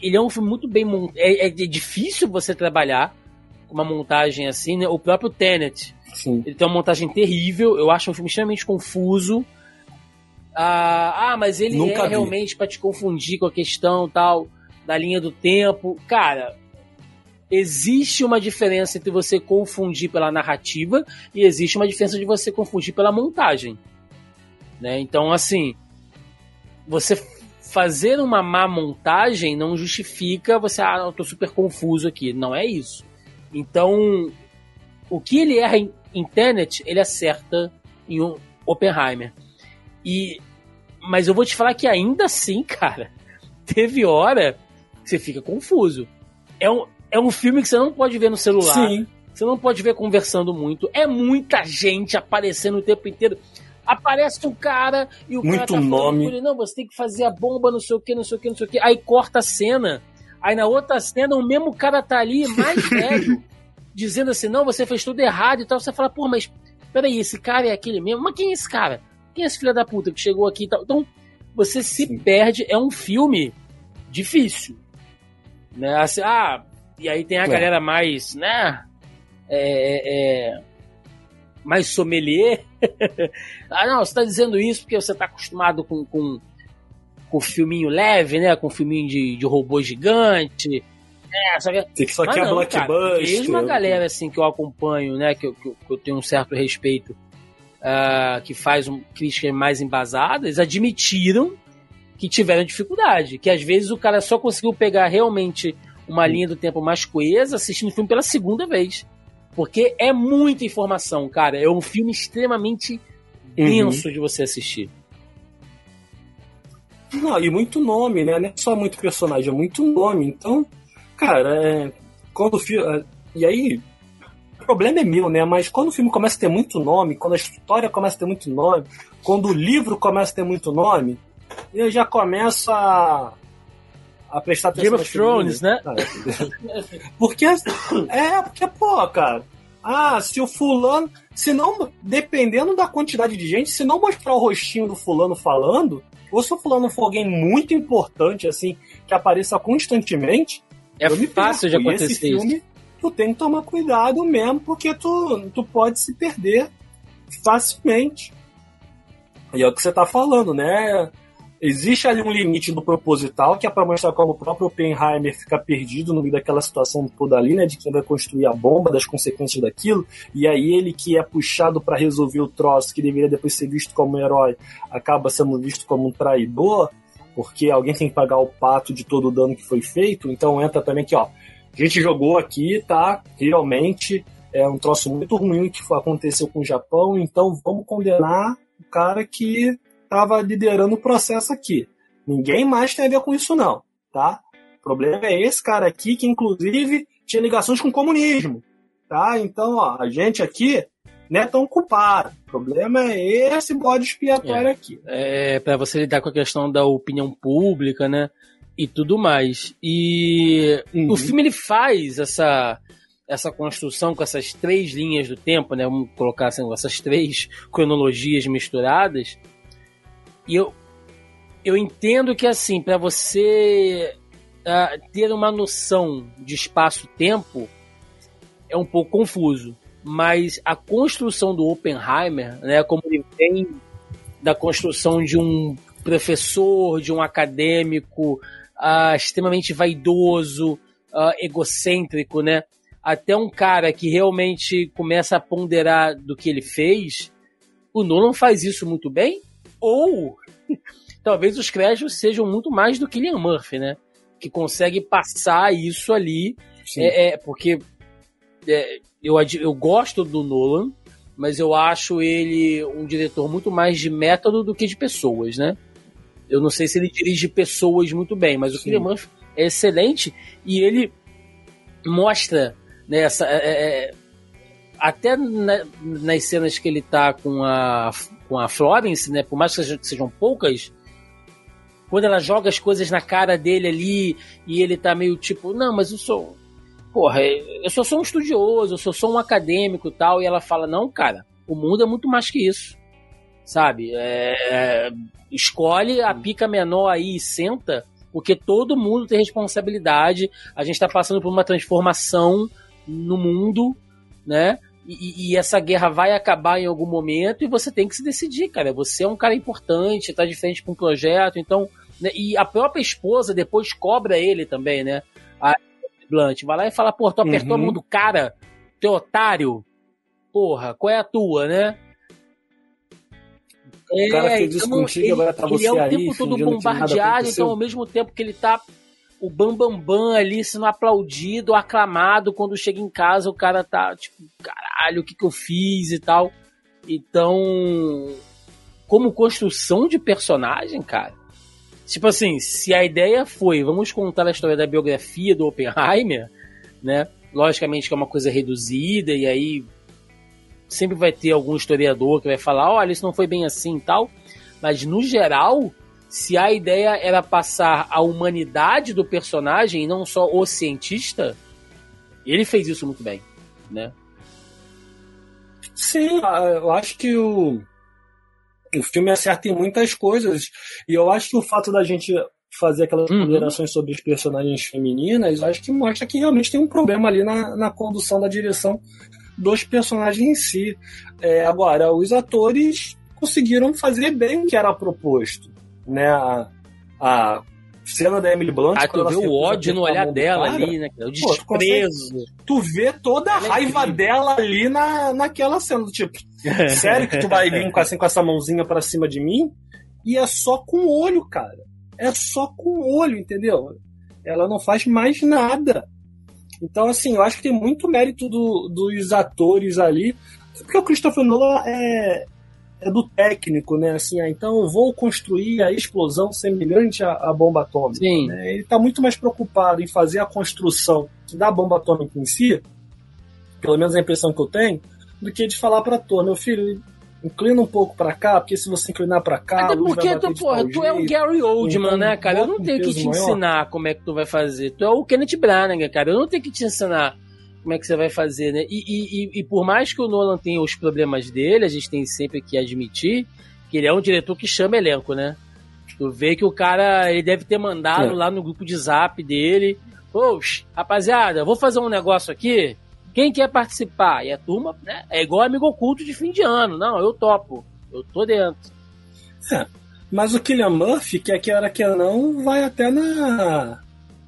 ele é um filme muito bem montado. É, é, difícil você trabalhar com uma montagem assim, né? O próprio Tenet. Sim. Ele tem uma montagem terrível. Eu acho um filme extremamente confuso. Ah, ah mas ele Nunca é vi. realmente para te confundir com a questão tal da linha do tempo. Cara, existe uma diferença entre você confundir pela narrativa e existe uma diferença de você confundir pela montagem. Né? Então, assim, você fazer uma má montagem não justifica você, ah, eu tô super confuso aqui. Não é isso. Então, o que ele erra em, Tenet, ele acerta em um Oppenheimer. E, mas eu vou te falar que ainda assim, cara, teve hora você fica confuso. É um, é um filme que você não pode ver no celular. Sim. Você não pode ver conversando muito. É muita gente aparecendo o tempo inteiro. Aparece um cara e o muito cara tá nome. Ele, não, você tem que fazer a bomba, não sei o que, não sei o que, não sei o que. Aí corta a cena. Aí na outra cena, o mesmo cara tá ali, mais velho, dizendo assim: não, você fez tudo errado e tal. Você fala, pô, mas peraí, esse cara é aquele mesmo? Mas quem é esse cara? quem é esse filho da puta que chegou aqui e tal? Então, você se Sim. perde. É um filme difícil. Né? Assim, ah, e aí tem a é. galera mais, né? É, é, mais sommelier. ah, não, você tá dizendo isso porque você tá acostumado com, com, com filminho leve, né? Com filminho de, de robô gigante. É, que, só que é blockbuster. Mesmo a galera assim que eu acompanho, né? Que, que, que eu tenho um certo respeito, uh, que faz um, críticas mais embasadas, admitiram que tiveram dificuldade. Que às vezes o cara só conseguiu pegar realmente uma linha do tempo mais coesa assistindo o filme pela segunda vez. Porque é muita informação, cara. É um filme extremamente uhum. denso uhum. de você assistir. Não, e muito nome, né? Não é só muito personagem, é muito nome. Então, cara, é... quando o filme. É, e aí, o problema é meu, né? Mas quando o filme começa a ter muito nome, quando a história começa a ter muito nome, quando o livro começa a ter muito nome, eu já começo a, a prestar atenção. Game of Thrones, né? porque é, porque, pô, cara. Ah, se o fulano. Se não, dependendo da quantidade de gente, se não mostrar o rostinho do fulano falando, ou se o fulano for alguém muito importante, assim, que apareça constantemente. É fácil de acontecer esse filme, isso. Tu tem que tomar cuidado mesmo, porque tu, tu pode se perder facilmente. E é o que você tá falando, né? Existe ali um limite do proposital, que é para mostrar como o próprio Oppenheimer fica perdido no meio daquela situação toda ali, né? De quem vai construir a bomba, das consequências daquilo. E aí ele que é puxado para resolver o troço, que deveria depois ser visto como um herói, acaba sendo visto como um traidor, porque alguém tem que pagar o pato de todo o dano que foi feito. Então entra também que, ó, a gente jogou aqui, tá? Realmente é um troço muito ruim que aconteceu com o Japão, então vamos condenar o cara que estava liderando o processo aqui. Ninguém mais tem a ver com isso, não, tá? O problema é esse cara aqui, que inclusive tinha ligações com o comunismo, tá? Então, ó, a gente aqui não é tão culpado. O problema é esse bode expiatório é, aqui. É, para você lidar com a questão da opinião pública, né? E tudo mais. E uhum. o filme ele faz essa essa construção com essas três linhas do tempo, né? Vamos colocar assim, essas três cronologias misturadas e eu, eu entendo que, assim, para você uh, ter uma noção de espaço-tempo é um pouco confuso. Mas a construção do Oppenheimer, né, como ele vem da construção de um professor, de um acadêmico uh, extremamente vaidoso, uh, egocêntrico, né? Até um cara que realmente começa a ponderar do que ele fez. O Nolan faz isso muito bem ou talvez os créditos sejam muito mais do que Liam Murphy, né? Que consegue passar isso ali. É, é, porque é, eu, eu gosto do Nolan, mas eu acho ele um diretor muito mais de método do que de pessoas, né? Eu não sei se ele dirige pessoas muito bem, mas o Sim. Murphy é excelente e ele mostra né, essa, é, é, até na, nas cenas que ele tá com a, com a Florence, né? Por mais que sejam, poucas, quando ela joga as coisas na cara dele ali e ele tá meio tipo, não, mas eu sou. Porra, eu só sou um estudioso, eu só sou um acadêmico e tal. E ela fala, não, cara, o mundo é muito mais que isso. Sabe? É, escolhe a pica menor aí e senta, porque todo mundo tem responsabilidade. A gente tá passando por uma transformação no mundo, né? E, e, essa guerra vai acabar em algum momento e você tem que se decidir, cara. Você é um cara importante, tá de frente com um projeto, então. Né, e a própria esposa depois cobra ele também, né? A Blunt vai lá e fala: pô, tu apertou uhum. a mão do cara, teu otário. Porra, qual é a tua, né? O cara fez isso então, contigo, ele, agora tá ele você é o aí, tempo todo bombardeado, então ao mesmo tempo que ele tá o bambambam bam, bam ali sendo aplaudido, aclamado, quando chega em casa o cara tá tipo, caralho, o que que eu fiz e tal. Então, como construção de personagem, cara, tipo assim, se a ideia foi, vamos contar a história da biografia do Oppenheimer, né? Logicamente que é uma coisa reduzida e aí sempre vai ter algum historiador que vai falar, olha, isso não foi bem assim e tal, mas no geral, se a ideia era passar a humanidade do personagem e não só o cientista, ele fez isso muito bem, né? Sim, eu acho que o o filme acerta em muitas coisas. E eu acho que o fato da gente fazer aquelas uhum. ponderações sobre os personagens femininas, acho que mostra que realmente tem um problema ali na, na condução da direção dos personagens em si. É, agora, os atores conseguiram fazer bem o que era proposto. Né? A, a cena da Emily Blunt. Ah, tu vê o ódio no olhar dela cara, ali, né? O desprezo. Pô, tu, vê toda a é raiva dela ali na, naquela cena. Tipo, sério que tu vai vir com, assim, com essa mãozinha para cima de mim? E é só com o olho, cara. É só com o olho, entendeu? Ela não faz mais nada. Então, assim, eu acho que tem muito mérito do, dos atores ali. Porque o Christopher Nolan é, é do técnico, né? Assim, ah, então eu vou construir a explosão semelhante à, à bomba atômica. Sim. Né? Ele está muito mais preocupado em fazer a construção da bomba atômica em si, pelo menos a impressão que eu tenho, do que de falar para ator, meu filho, inclina um pouco para cá, porque se você inclinar para cá, Até porque tu, porra, tu é o Gary Oldman, então, né, cara? Eu não tenho que te maior. ensinar como é que tu vai fazer. Tu é o Kenneth Branagh, cara. Eu não tenho que te ensinar como é que você vai fazer, né? E, e, e, por mais que o Nolan tenha os problemas dele, a gente tem sempre que admitir que ele é um diretor que chama elenco, né? Tu vê que o cara, ele deve ter mandado é. lá no grupo de zap dele, Poxa, rapaziada, vou fazer um negócio aqui, quem quer participar? E a turma, né? É igual amigo oculto de fim de ano. Não, eu topo. Eu tô dentro. É. Mas o Killian Murphy, que é que era que não, vai até na,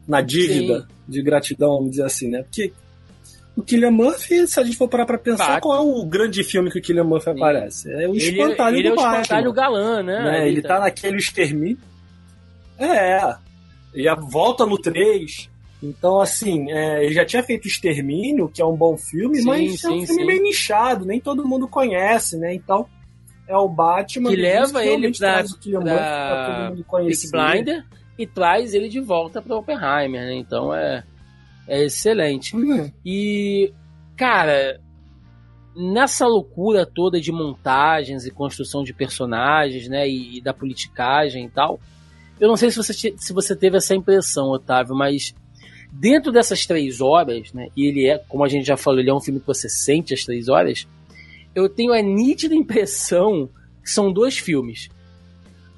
na dívida Sim. de gratidão, vamos dizer assim, né? Porque o Killian Murphy, se a gente for parar pra pensar, qual é o grande filme que o Killian Murphy aparece? É o ele, Espantalho ele do é o Espantalho Galã, né? né? Ele tá. tá naquele extermínio. É. Ele volta no 3. Então, assim, é, ele já tinha feito Extermínio, que é um bom filme, sim, mas sim, é um filme sim. meio nichado, nem todo mundo conhece, né? Então, é o Batman que leva ele pra, pra, pra todo mundo conhecer. Blinder e traz ele de volta para Oppenheimer, né? Então é, é excelente. Uhum. E, cara, nessa loucura toda de montagens e construção de personagens, né? E, e da politicagem e tal, eu não sei se você, se você teve essa impressão, Otávio, mas Dentro dessas três horas, né, e ele é, como a gente já falou, ele é um filme que você sente as três horas, eu tenho a nítida impressão que são dois filmes.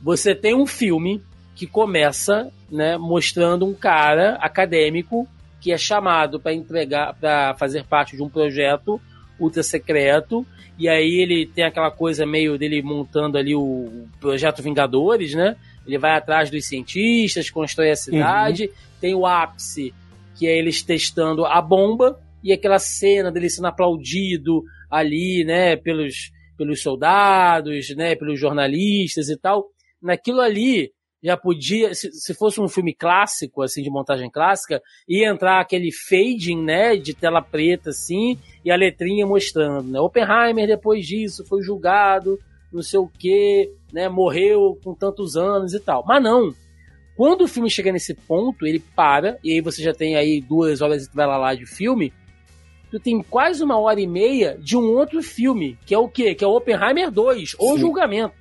Você tem um filme que começa né, mostrando um cara acadêmico que é chamado para entregar, para fazer parte de um projeto ultra secreto, e aí ele tem aquela coisa meio dele montando ali o projeto Vingadores, né? Ele vai atrás dos cientistas, constrói a cidade, uhum. tem o ápice que é eles testando a bomba e aquela cena dele sendo aplaudido ali, né, pelos, pelos soldados, né, pelos jornalistas e tal. Naquilo ali já podia, se, se fosse um filme clássico, assim, de montagem clássica, ia entrar aquele fading, né, de tela preta, assim, e a letrinha mostrando, né, Oppenheimer depois disso foi julgado, não sei o que, né, morreu com tantos anos e tal. Mas não, quando o filme chega nesse ponto, ele para, e aí você já tem aí duas horas e lá, lá de filme, tu tem quase uma hora e meia de um outro filme, que é o quê? Que é o Oppenheimer 2, ou Julgamento.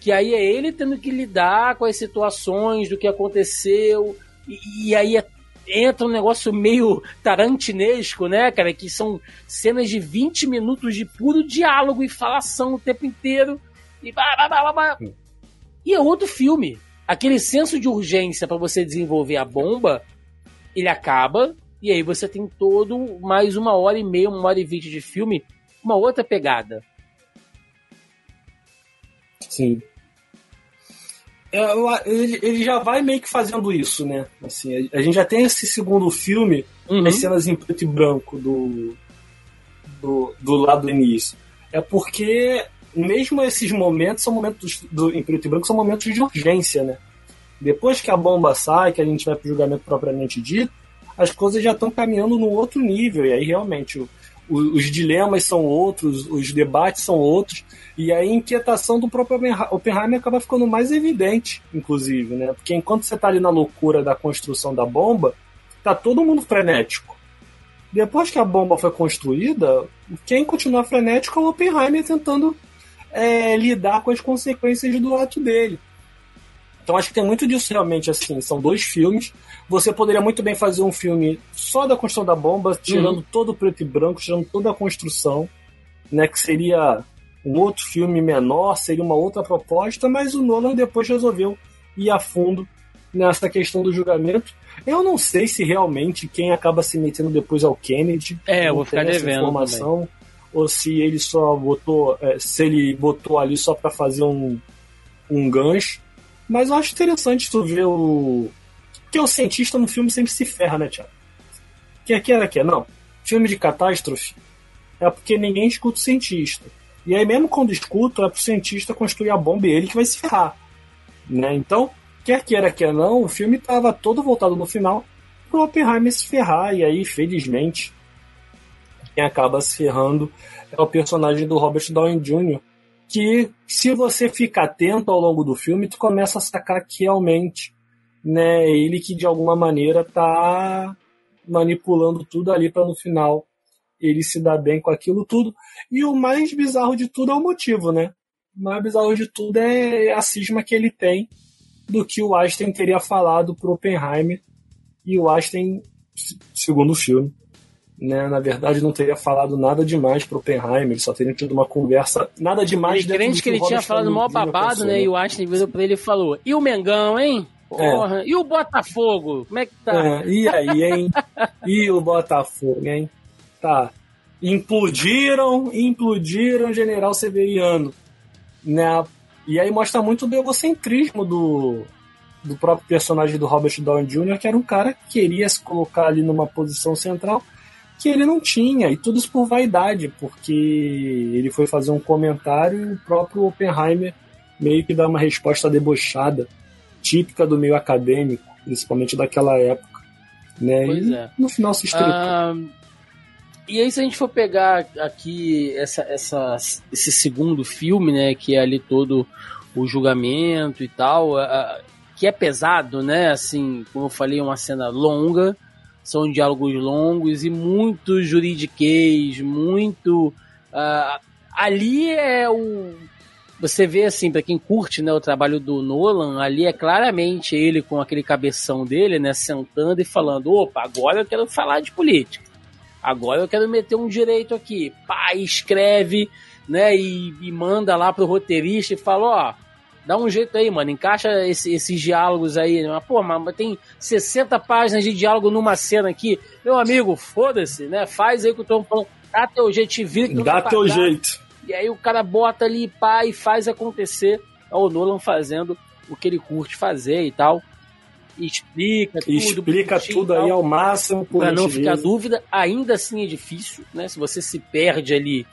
Que aí é ele tendo que lidar com as situações do que aconteceu, e, e aí é, entra um negócio meio tarantinesco, né, cara? Que são cenas de 20 minutos de puro diálogo e falação o tempo inteiro. E, blá, blá, blá, e é outro filme aquele senso de urgência para você desenvolver a bomba, ele acaba, e aí você tem todo mais uma hora e meia, uma hora e vinte de filme, uma outra pegada. Sim. É, ele, ele já vai meio que fazendo isso, né? Assim, a, gente já tem esse segundo filme, uhum. as cenas em preto e branco do, do, do lado do início. É porque mesmo esses momentos são momentos do, em preto e branco são momentos de urgência, né? Depois que a bomba sai, que a gente vai para o julgamento propriamente dito, as coisas já estão caminhando num outro nível e aí realmente o, os dilemas são outros, os debates são outros e a inquietação do próprio Oppenheimer acaba ficando mais evidente, inclusive, né? Porque enquanto você está ali na loucura da construção da bomba, tá todo mundo frenético. Depois que a bomba foi construída, quem continua frenético é o Oppenheimer tentando é, lidar com as consequências do ato dele. Então acho que tem muito disso realmente, assim. São dois filmes. Você poderia muito bem fazer um filme só da construção da bomba, tirando uhum. todo o preto e branco, tirando toda a construção, né? Que seria um outro filme menor, seria uma outra proposta, mas o Nolan depois resolveu ir a fundo nessa questão do julgamento. Eu não sei se realmente quem acaba se metendo depois é o Kennedy. É, eu vou ficar devendo informação, também. ou se ele só botou, é, se ele botou ali só para fazer um, um gancho. Mas eu acho interessante tu ver o. Porque o cientista no filme sempre se ferra, né, Tiago? Quer queira, quer não. Filme de catástrofe é porque ninguém escuta o cientista. E aí, mesmo quando escuta, é pro cientista construir a bomba e ele que vai se ferrar. Né? Então, quer queira, quer não, o filme estava todo voltado no final pro Oppenheimer se ferrar. E aí, felizmente, quem acaba se ferrando é o personagem do Robert Downey Jr., que se você fica atento ao longo do filme, tu começa a sacar que realmente né, ele que de alguma maneira tá manipulando tudo ali para no final ele se dar bem com aquilo tudo. E o mais bizarro de tudo é o motivo, né? O mais bizarro de tudo é a cisma que ele tem do que o Einstein teria falado pro Oppenheimer. E o Einstein, segundo o filme, né, na verdade não teria falado nada demais pro Oppenheimer, ele só teria tido uma conversa, nada demais. Ele crente que ele tinha falado mal babado, né, e o Einstein virou pra ele e falou, e o Mengão, hein? Porra, é. e o Botafogo? Como é que tá? É, e aí, hein? e o Botafogo, hein? Tá. Implodiram, implodiram General Severiano. Né? E aí mostra muito do egocentrismo do, do próprio personagem do Robert Downey Jr., que era um cara que queria se colocar ali numa posição central que ele não tinha, e tudo isso por vaidade, porque ele foi fazer um comentário e o próprio Oppenheimer meio que dá uma resposta debochada, típica do meio acadêmico, principalmente daquela época. Né? Pois e é. no final se estrepou. Ah, e aí, se a gente for pegar aqui essa, essa, esse segundo filme, né, que é ali todo o julgamento e tal, uh, que é pesado, né, assim, como eu falei, é uma cena longa, são diálogos longos e muito juridiquês, muito... Uh, ali é o... Você vê, assim, para quem curte né, o trabalho do Nolan, ali é claramente ele com aquele cabeção dele, né, sentando e falando, opa, agora eu quero falar de política Agora eu quero meter um direito aqui. Pá, escreve, né? E, e manda lá pro roteirista e fala, ó, dá um jeito aí, mano. Encaixa esse, esses diálogos aí. Mas, pô, mas tem 60 páginas de diálogo numa cena aqui. Meu amigo, foda-se, né? Faz aí o que eu tô falando. Dá teu jeito, te vira Dá teu jeito. E aí o cara bota ali, pá, e faz acontecer. É o Nolan fazendo o que ele curte fazer e tal explica tudo. Explica tudo aí ao máximo. Para não ficar dúvida, ainda assim é difícil, né? Se você se perde ali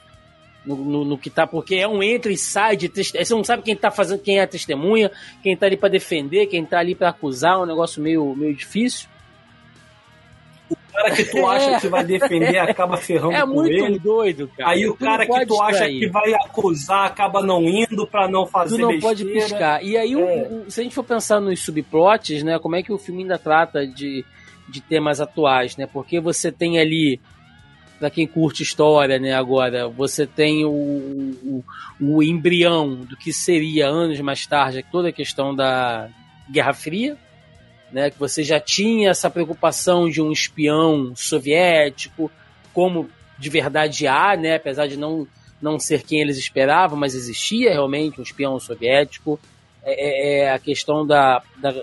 no, no, no, que tá, porque é um entra e sai de testemunha. Você não sabe quem tá fazendo, quem é a testemunha, quem tá ali para defender, quem tá ali para acusar, é um negócio meio, meio difícil cara que tu acha que vai defender acaba ferrando é com ele. É muito doido, cara. Aí o cara que tu acha que vai acusar acaba não indo para não fazer Tu não besteira. pode piscar. E aí, é. o, o, se a gente for pensar nos subplots, né, como é que o filme ainda trata de, de temas atuais, né? Porque você tem ali para quem curte história, né, agora, você tem o, o, o, embrião do que seria anos mais tarde toda a questão da Guerra Fria, né, que você já tinha essa preocupação de um espião soviético, como de verdade há, né, apesar de não, não ser quem eles esperavam, mas existia realmente um espião soviético. É, é, é a questão da, da,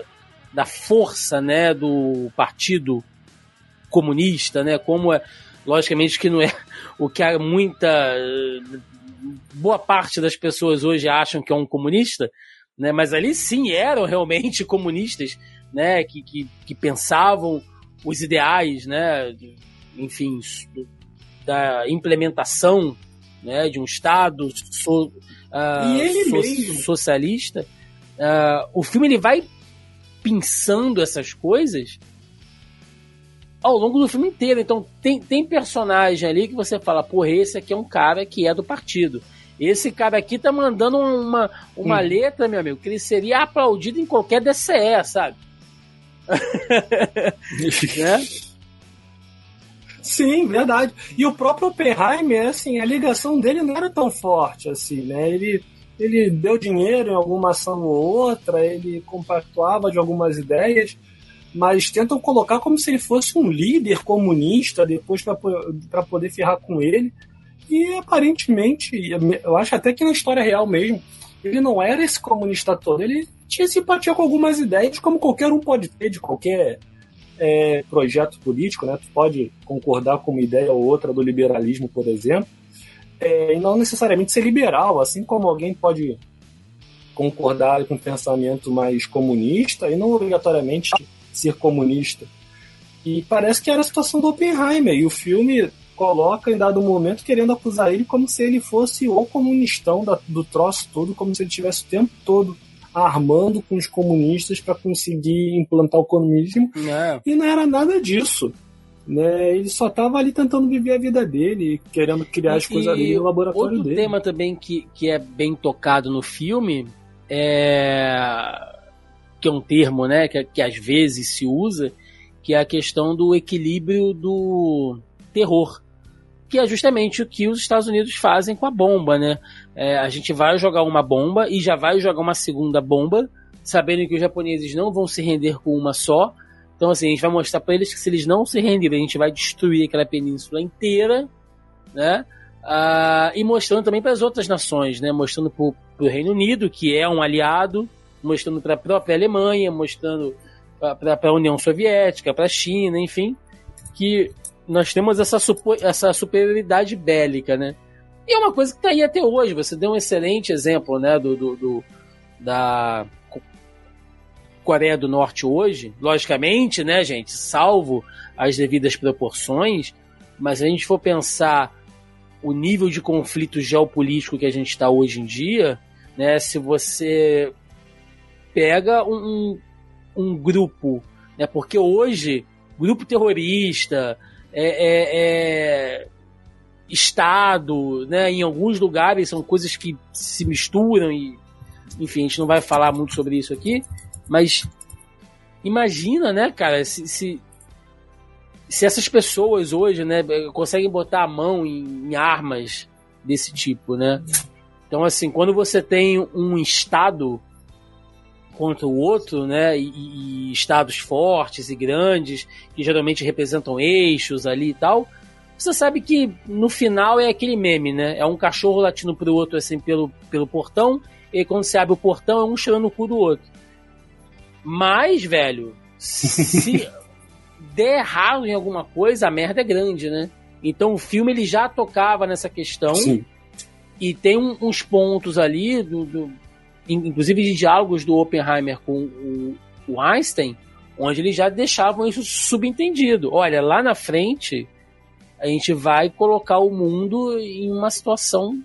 da, força né, do partido comunista, né, como é, logicamente que não é o que há muita boa parte das pessoas hoje acham que é um comunista, né, mas ali sim eram realmente comunistas né, que, que, que pensavam os ideais, né, enfim, da implementação né, de um Estado so, uh, so, socialista, uh, o filme ele vai pensando essas coisas ao longo do filme inteiro. Então tem, tem personagem ali que você fala, porra, esse aqui é um cara que é do partido. Esse cara aqui tá mandando uma, uma hum. letra, meu amigo, que ele seria aplaudido em qualquer DCE, sabe? né? Sim, verdade. E o próprio Oppenheimer, assim, a ligação dele não era tão forte assim, né? Ele, ele deu dinheiro em alguma ação ou outra, ele compactuava de algumas ideias, mas tentam colocar como se ele fosse um líder comunista depois para poder ferrar com ele. E aparentemente, eu acho até que na história real mesmo, ele não era esse comunista todo, ele tinha simpatia com algumas ideias, como qualquer um pode ter de qualquer é, projeto político, né? Tu pode concordar com uma ideia ou outra do liberalismo, por exemplo, é, e não necessariamente ser liberal, assim como alguém pode concordar com um pensamento mais comunista e não obrigatoriamente ser comunista. E parece que era a situação do Oppenheimer, e o filme coloca em dado momento querendo acusar ele como se ele fosse o comunistão da, do troço todo, como se ele tivesse o tempo todo armando com os comunistas para conseguir implantar o comunismo. É. E não era nada disso. Né? Ele só estava ali tentando viver a vida dele, querendo criar e, as coisas dele no laboratório outro dele. Outro tema também que, que é bem tocado no filme é que é um termo, né, que, que às vezes se usa, que é a questão do equilíbrio do terror que é justamente o que os Estados Unidos fazem com a bomba, né? É, a gente vai jogar uma bomba e já vai jogar uma segunda bomba, sabendo que os japoneses não vão se render com uma só. Então, assim, a gente vai mostrar para eles que se eles não se renderem, a gente vai destruir aquela península inteira, né? Ah, e mostrando também para as outras nações, né? Mostrando para o Reino Unido, que é um aliado, mostrando para a própria Alemanha, mostrando para a União Soviética, para a China, enfim, que nós temos essa, essa superioridade bélica, né? E é uma coisa que está aí até hoje. Você deu um excelente exemplo, né, do, do, do, da Coreia do Norte hoje. Logicamente, né, gente, salvo as devidas proporções, mas se a gente for pensar o nível de conflito geopolítico que a gente está hoje em dia, né, se você pega um, um grupo, né, porque hoje grupo terrorista, é, é, é, Estado, né? Em alguns lugares são coisas que se misturam e, enfim, a gente não vai falar muito sobre isso aqui, mas imagina, né, cara, se, se, se essas pessoas hoje, né, conseguem botar a mão em, em armas desse tipo, né? Então, assim, quando você tem um Estado contra o outro, né? E, e, estados fortes e grandes, que geralmente representam eixos ali e tal. Você sabe que no final é aquele meme, né? É um cachorro latindo pro outro assim pelo, pelo portão, e quando você abre o portão é um cheirando o cu do outro. Mas, velho, se der errado em alguma coisa, a merda é grande, né? Então o filme ele já tocava nessa questão. Sim. E tem um, uns pontos ali do, do inclusive de diálogos do Oppenheimer com o, o Einstein, onde eles já deixavam isso subentendido. Olha, lá na frente a gente vai colocar o mundo em uma situação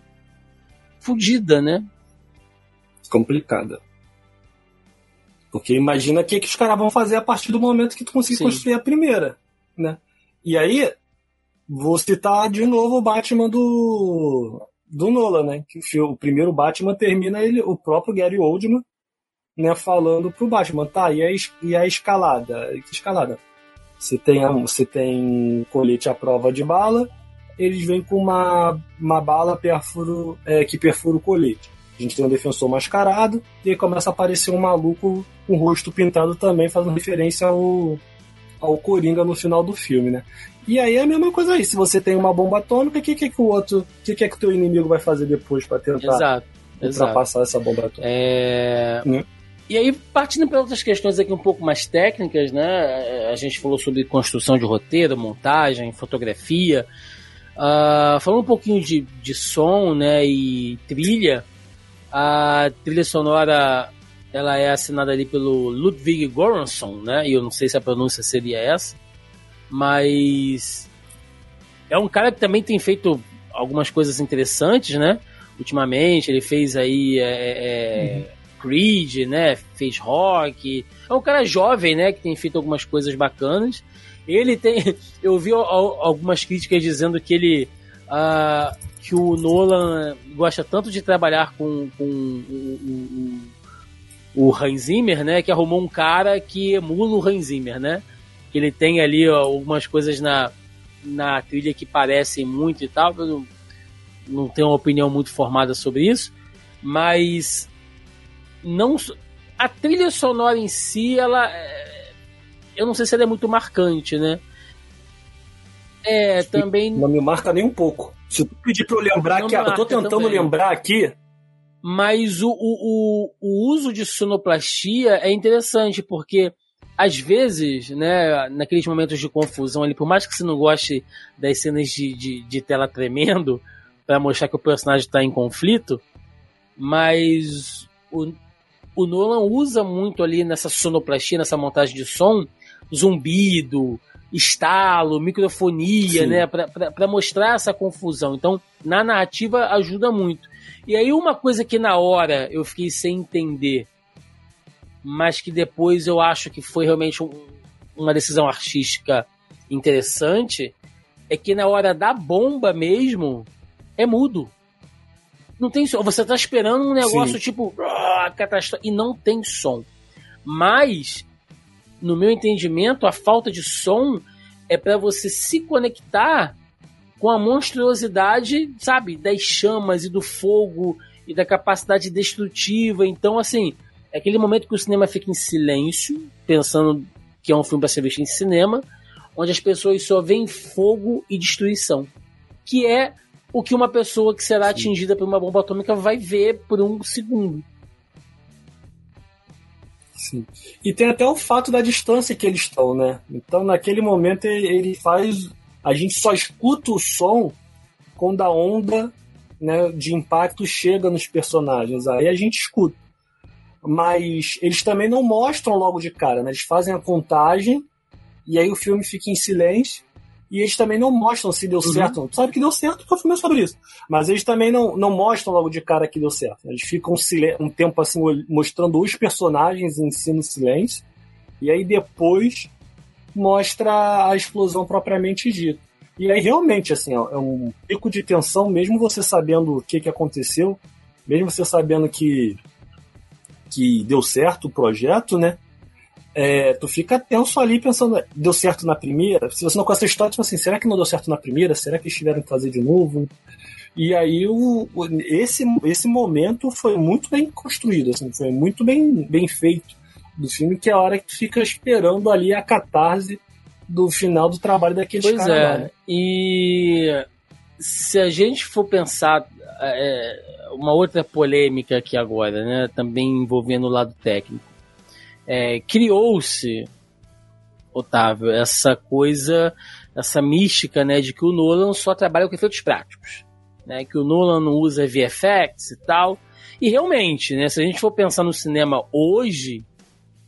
fodida, né? Complicada. Porque imagina o que, que os caras vão fazer a partir do momento que tu conseguir Sim. construir a primeira, né? E aí, vou citar de novo o Batman do do Nolan, né? Que o, o primeiro Batman termina ele, o próprio Gary Oldman, né, falando pro Batman, tá, e a, e a escalada? Que escalada? Você tem, você tem colete à prova de bala, eles vêm com uma, uma bala perfuro, é, que perfura o colete. A gente tem um defensor mascarado, e aí começa a aparecer um maluco com o rosto pintado também, fazendo referência ao, ao Coringa no final do filme, né? E aí é a mesma coisa aí. Se você tem uma bomba atômica, o que, que, que o outro. O que, que é que o teu inimigo vai fazer depois para tentar exato, ultrapassar exato. essa bomba atômica? É... Hum. E aí, partindo para outras questões aqui um pouco mais técnicas, né? A gente falou sobre construção de roteiro, montagem, fotografia. Uh, falando um pouquinho de, de som, né? E trilha. A trilha sonora ela é assinada ali pelo Ludwig Göransson, né? E eu não sei se a pronúncia seria essa mas é um cara que também tem feito algumas coisas interessantes, né? Ultimamente, ele fez aí é, é, uhum. Creed, né? Fez rock. É um cara jovem, né? Que tem feito algumas coisas bacanas. Ele tem. Eu vi algumas críticas dizendo que ele. Uh, que o Nolan gosta tanto de trabalhar com, com o, o Hans Zimmer, né? Que arrumou um cara que emula o Hans Zimmer, né? que ele tem ali ó, algumas coisas na, na trilha que parecem muito e tal. Eu não, não tenho uma opinião muito formada sobre isso, mas não a trilha sonora em si, ela é, eu não sei se ela é muito marcante, né? É, também não me marca nem um pouco. Se tu pedir pra eu lembrar aqui, eu tô tentando também. lembrar aqui. Mas o, o, o uso de sonoplastia é interessante, porque às vezes, né, naqueles momentos de confusão ali, por mais que você não goste das cenas de, de, de tela tremendo, para mostrar que o personagem está em conflito, mas o, o Nolan usa muito ali nessa sonoplastia, nessa montagem de som, zumbido, estalo, microfonia, Sim. né, para mostrar essa confusão. Então, na narrativa ajuda muito. E aí uma coisa que na hora eu fiquei sem entender, mas que depois eu acho que foi realmente um, uma decisão artística interessante, é que na hora da bomba mesmo é mudo. Não tem som. Você tá esperando um negócio Sim. tipo ah, catástrofe e não tem som. Mas no meu entendimento, a falta de som é para você se conectar com a monstruosidade, sabe, das chamas e do fogo e da capacidade destrutiva. Então, assim, é aquele momento que o cinema fica em silêncio, pensando que é um filme para ser visto em cinema, onde as pessoas só veem fogo e destruição, que é o que uma pessoa que será Sim. atingida por uma bomba atômica vai ver por um segundo. Sim. E tem até o fato da distância que eles estão, né? Então, naquele momento, ele faz. A gente só escuta o som quando a onda né, de impacto chega nos personagens. Aí a gente escuta. Mas eles também não mostram logo de cara, né? Eles fazem a contagem e aí o filme fica em silêncio e eles também não mostram se deu uhum. certo. Tu sabe que deu certo porque o filme é sobre isso. Mas eles também não, não mostram logo de cara que deu certo. Eles ficam um tempo assim mostrando os personagens em si no silêncio. E aí depois mostra a explosão propriamente dita. E aí realmente assim, ó, é um pico de tensão, mesmo você sabendo o que, que aconteceu, mesmo você sabendo que, que deu certo o projeto, né? é, tu fica tenso ali pensando, deu certo na primeira? Se você não conhece a história, tu assim, será que não deu certo na primeira? Será que eles tiveram que fazer de novo? E aí o, esse, esse momento foi muito bem construído, assim, foi muito bem, bem feito do filme, que é a hora que fica esperando ali a catarse do final do trabalho daqueles pois caras. É. Lá, né? E se a gente for pensar é, uma outra polêmica aqui agora, né, também envolvendo o lado técnico é, criou-se, Otávio, essa coisa, essa mística, né, de que o Nolan só trabalha com efeitos práticos, né, que o Nolan não usa VFX e tal. E realmente, né, se a gente for pensar no cinema hoje,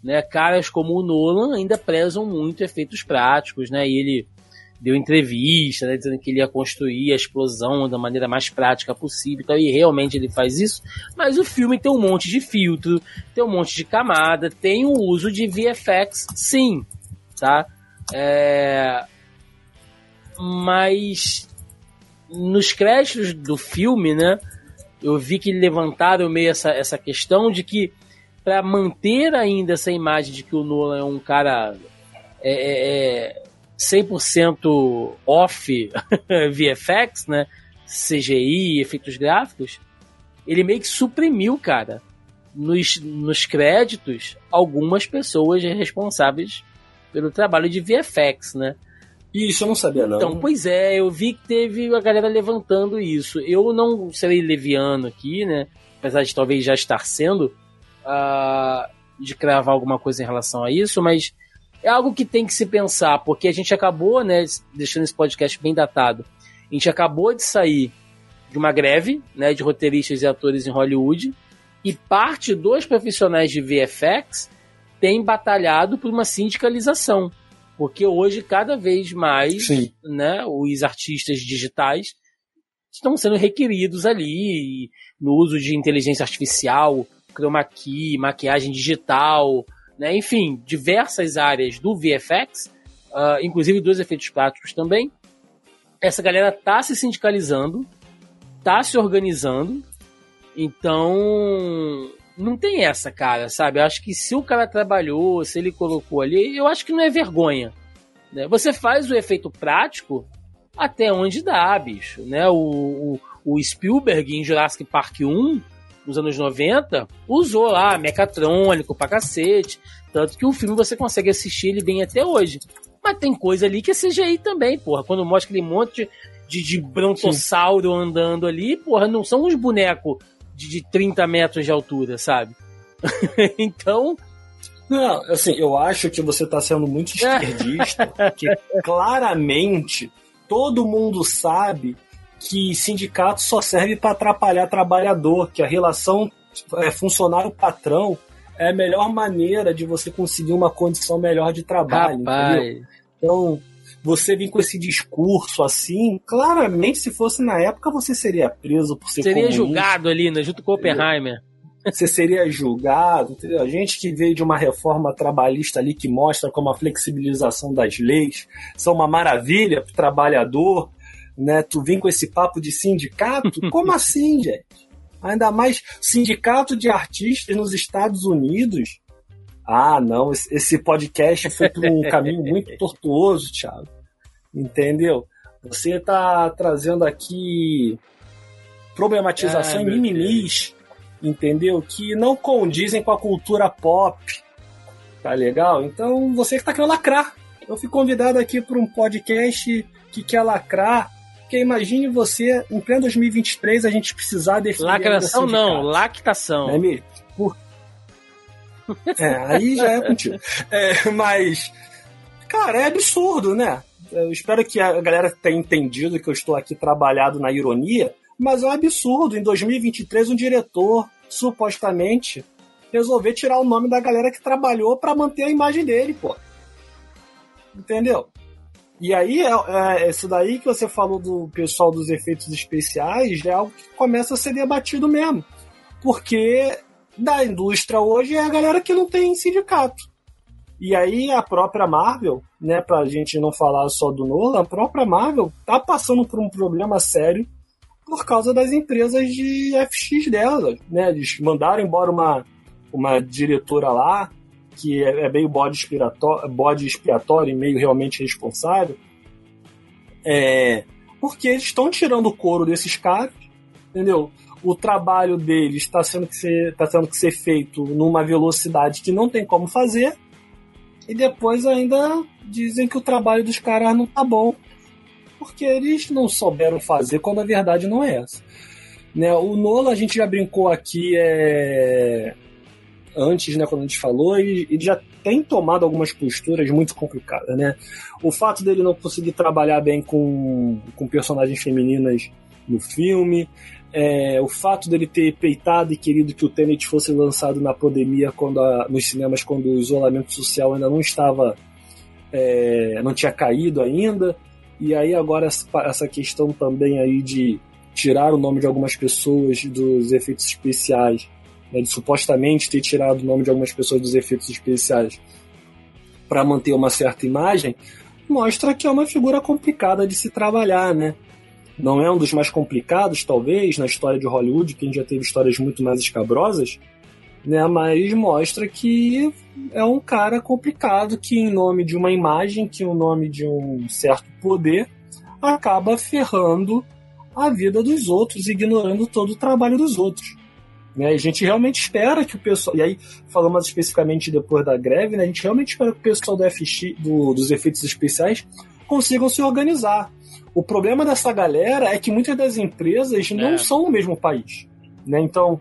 né, caras como o Nolan ainda prezam muito efeitos práticos, né, e ele deu entrevista, né, dizendo que ele ia construir a explosão da maneira mais prática possível e tal, e realmente ele faz isso. Mas o filme tem um monte de filtro, tem um monte de camada, tem o uso de VFX, sim, tá? É... Mas nos créditos do filme, né, eu vi que levantaram meio essa, essa questão de que para manter ainda essa imagem de que o Nolan é um cara é, é, é 100% off VFX, né? CGI, efeitos gráficos, ele meio que suprimiu, cara, nos, nos créditos, algumas pessoas responsáveis pelo trabalho de VFX, né? Isso eu não sabia, não. Então, pois é, eu vi que teve a galera levantando isso. Eu não serei leviano aqui, né? Apesar de talvez já estar sendo, uh, de cravar alguma coisa em relação a isso, mas é algo que tem que se pensar, porque a gente acabou, né, deixando esse podcast bem datado, a gente acabou de sair de uma greve, né, de roteiristas e atores em Hollywood, e parte dos profissionais de VFX tem batalhado por uma sindicalização, porque hoje cada vez mais, Sim. né, os artistas digitais estão sendo requeridos ali no uso de inteligência artificial, chroma key, maquiagem digital, né? Enfim, diversas áreas do VFX, uh, ah, inclusive dos efeitos práticos também. Essa galera tá se sindicalizando, tá se organizando, então não tem essa, cara, sabe? Eu acho que se o cara trabalhou, se ele colocou ali, eu acho que não é vergonha. Né? Você faz o efeito prático até onde dá, bicho. Né? O, o, o Spielberg em Jurassic Park 1 nos anos 90, usou lá mecatrônico pra cacete. Tanto que o filme você consegue assistir ele bem até hoje. Mas tem coisa ali que é CGI também, porra. Quando mostra aquele monte de, de brontossauro Sim. andando ali, porra, não são uns bonecos de, de 30 metros de altura, sabe? então. Não, assim, eu acho que você está sendo muito esquerdista, que claramente todo mundo sabe que sindicato só serve para atrapalhar trabalhador, que a relação é, funcionário-patrão é a melhor maneira de você conseguir uma condição melhor de trabalho. Então, você vir com esse discurso assim, claramente, se fosse na época, você seria preso por ser Seria comunista. julgado ali, né, junto com Oppenheimer. Você seria julgado, entendeu? A gente que veio de uma reforma trabalhista ali que mostra como a flexibilização das leis são uma maravilha para o trabalhador, né? Tu vem com esse papo de sindicato? Como assim, gente? Ainda mais sindicato de artistas nos Estados Unidos. Ah, não, esse podcast foi por um caminho muito tortuoso, Thiago. Entendeu? Você está trazendo aqui problematização Ai, e mimimis, entendeu? Que não condizem com a cultura pop. Tá legal? Então você que tá querendo lacrar. Eu fui convidado aqui para um podcast que quer lacrar. Porque imagine você, em pleno 2023, a gente precisar definir. Lacração não, lactação. Não é mesmo? Por... É, aí já é contigo. É, mas, cara, é absurdo, né? Eu espero que a galera tenha entendido que eu estou aqui trabalhado na ironia, mas é um absurdo. Em 2023, um diretor, supostamente, resolver tirar o nome da galera que trabalhou para manter a imagem dele, pô. Entendeu? E aí, é, é, isso daí que você falou do pessoal dos efeitos especiais é algo que começa a ser debatido mesmo. Porque da indústria hoje é a galera que não tem sindicato. E aí a própria Marvel, né, pra gente não falar só do Nolan, a própria Marvel tá passando por um problema sério por causa das empresas de FX dela, né? Eles mandaram embora uma, uma diretora lá, que é, é meio bode expiatório, bode expiatório e meio realmente responsável, é, porque eles estão tirando o couro desses caras, entendeu? O trabalho deles está sendo, que tá que ser feito numa velocidade que não tem como fazer, e depois ainda dizem que o trabalho dos caras não tá bom, porque eles não souberam fazer quando a verdade não é essa. Né, o Nola a gente já brincou aqui é, antes, né, quando a gente falou, e ele já tem tomado algumas posturas muito complicadas, né? O fato dele não conseguir trabalhar bem com, com personagens femininas no filme, é, o fato dele ter peitado e querido que o Tenet fosse lançado na pandemia, quando a, nos cinemas, quando o isolamento social ainda não estava, é, não tinha caído ainda, e aí agora essa questão também aí de tirar o nome de algumas pessoas dos efeitos especiais, né, de supostamente ter tirado o nome de algumas pessoas dos efeitos especiais para manter uma certa imagem, mostra que é uma figura complicada de se trabalhar, né? Não é um dos mais complicados, talvez, na história de Hollywood, que a gente já teve histórias muito mais escabrosas, né? Mas mostra que é um cara complicado que, em nome de uma imagem, que em nome de um certo poder, acaba ferrando a vida dos outros, ignorando todo o trabalho dos outros. Né? A gente realmente espera que o pessoal. E aí, falando mais especificamente depois da greve, né? a gente realmente espera que o pessoal do FX, do, dos efeitos especiais consigam se organizar. O problema dessa galera é que muitas das empresas é. não são no mesmo país. Né? Então,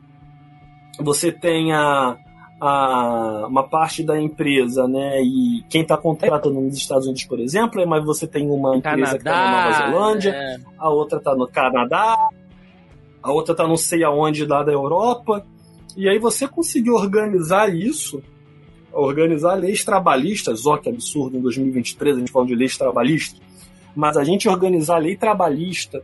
você tem a, a, uma parte da empresa, né? E quem está contratando nos Estados Unidos, por exemplo, mas você tem uma empresa Canadá, que está na Nova Zelândia, é. a outra está no Canadá, a outra está não sei aonde lá da Europa. E aí você conseguiu organizar isso, organizar leis trabalhistas, ó que absurdo, em 2023 a gente falando de leis trabalhistas, mas a gente organizar lei trabalhista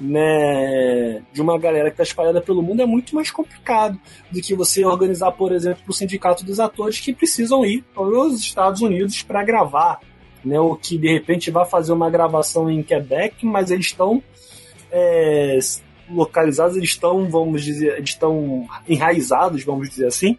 né, de uma galera que está espalhada pelo mundo é muito mais complicado do que você organizar, por exemplo, o sindicato dos atores que precisam ir aos Estados Unidos para gravar, né, ou que de repente vai fazer uma gravação em Quebec, mas eles estão é, localizados, eles estão, vamos dizer, eles estão enraizados, vamos dizer assim,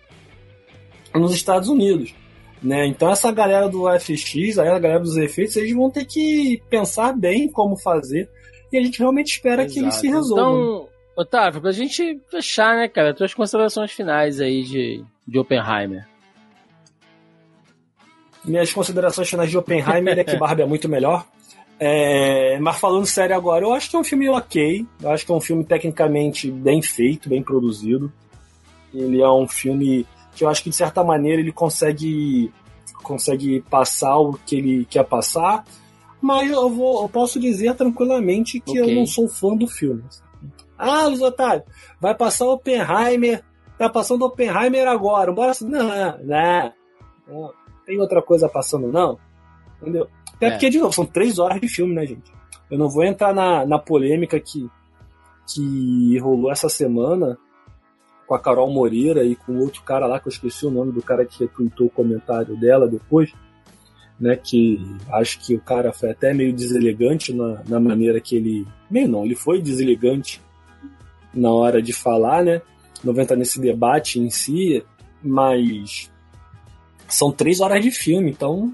nos Estados Unidos. Né? Então essa galera do FX, a galera dos efeitos, eles vão ter que pensar bem como fazer e a gente realmente espera Exato. que eles se resolvam. Então, Otávio, pra gente fechar, né, cara, tuas considerações finais aí de, de Oppenheimer. Minhas considerações finais de Oppenheimer é que Barbie é muito melhor. É, mas falando sério agora, eu acho que é um filme ok. Eu acho que é um filme tecnicamente bem feito, bem produzido. Ele é um filme que eu acho que de certa maneira ele consegue consegue passar o que ele quer passar, mas eu, vou, eu posso dizer tranquilamente que okay. eu não sou fã do filme. Ah, Luiz Otávio, vai passar Oppenheimer, tá passando Oppenheimer agora, bora não, não, não, tem outra coisa passando não, entendeu? Até é. porque, de novo, são três horas de filme, né, gente? Eu não vou entrar na, na polêmica que, que rolou essa semana, com a Carol Moreira e com outro cara lá, que eu esqueci o nome do cara que retweetou o comentário dela depois, né? Que acho que o cara foi até meio deselegante na, na maneira que ele. Meio não, ele foi deselegante na hora de falar, né? Não vou entrar nesse debate em si, mas são três horas de filme, então.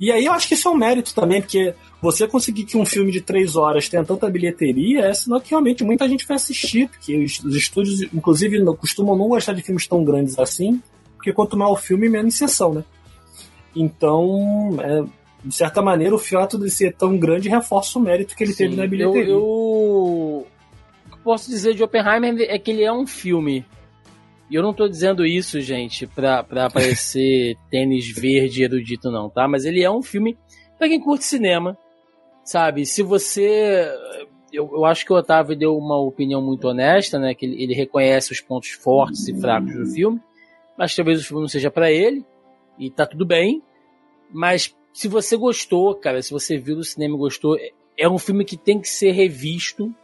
E aí eu acho que isso é um mérito também, porque você conseguir que um filme de três horas tenha tanta bilheteria é sinal que realmente muita gente vai assistir, porque os, os estúdios, inclusive, não, costumam não gostar de filmes tão grandes assim, porque quanto maior o filme, menos sessão, né? Então, é, de certa maneira, o fato de ser tão grande reforça o mérito que ele Sim, teve na bilheteria. Eu, eu... O que posso dizer de Oppenheimer é que ele é um filme. E eu não tô dizendo isso, gente, pra, pra parecer tênis verde erudito, não, tá? Mas ele é um filme pra quem curte cinema, sabe? Se você. Eu, eu acho que o Otávio deu uma opinião muito honesta, né? Que ele, ele reconhece os pontos fortes e fracos do filme, mas talvez o filme não seja para ele, e tá tudo bem. Mas se você gostou, cara, se você viu no cinema e gostou, é um filme que tem que ser revisto,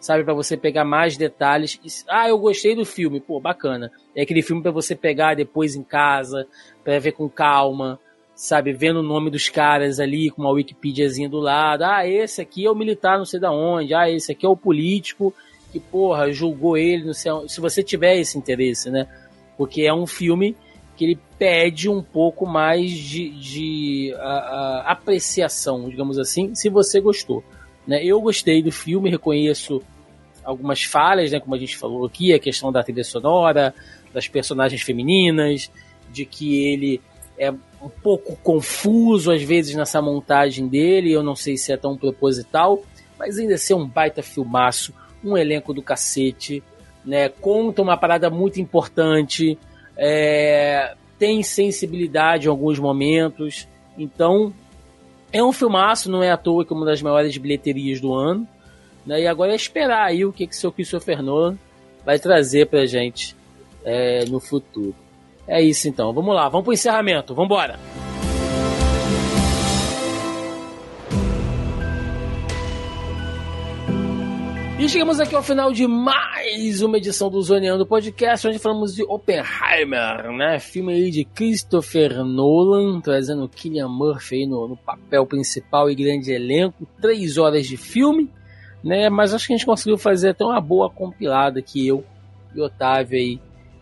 sabe? para você pegar mais detalhes. Ah, eu gostei do filme, pô, bacana. É aquele filme para você pegar depois em casa, para ver com calma, sabe, vendo o nome dos caras ali com uma Wikipediazinha do lado. Ah, esse aqui é o militar não sei da onde. Ah, esse aqui é o político que, porra, julgou ele, não sei. Se você tiver esse interesse, né? Porque é um filme que ele pede um pouco mais de, de a, a, apreciação, digamos assim, se você gostou. Né? Eu gostei do filme, reconheço algumas falhas, né, como a gente falou aqui, a questão da trilha sonora, das personagens femininas, de que ele é um pouco confuso às vezes nessa montagem dele, eu não sei se é tão proposital, mas ainda assim é um baita filmaço, um elenco do cacete, né? Conta uma parada muito importante, é, tem sensibilidade em alguns momentos, então é um filmaço, não é à toa que é uma das maiores bilheterias do ano, né? E agora é esperar aí o que que seu Christopher Nolan vai trazer pra gente é, no futuro. É isso então. Vamos lá, vamos pro encerramento. Vamos embora. E chegamos aqui ao final de mais uma edição do Zoneando Podcast, onde falamos de Oppenheimer, né? Filme aí de Christopher Nolan, trazendo Killian Murphy aí no, no papel principal e grande elenco. Três horas de filme, né? Mas acho que a gente conseguiu fazer até uma boa compilada que eu e Otávio aí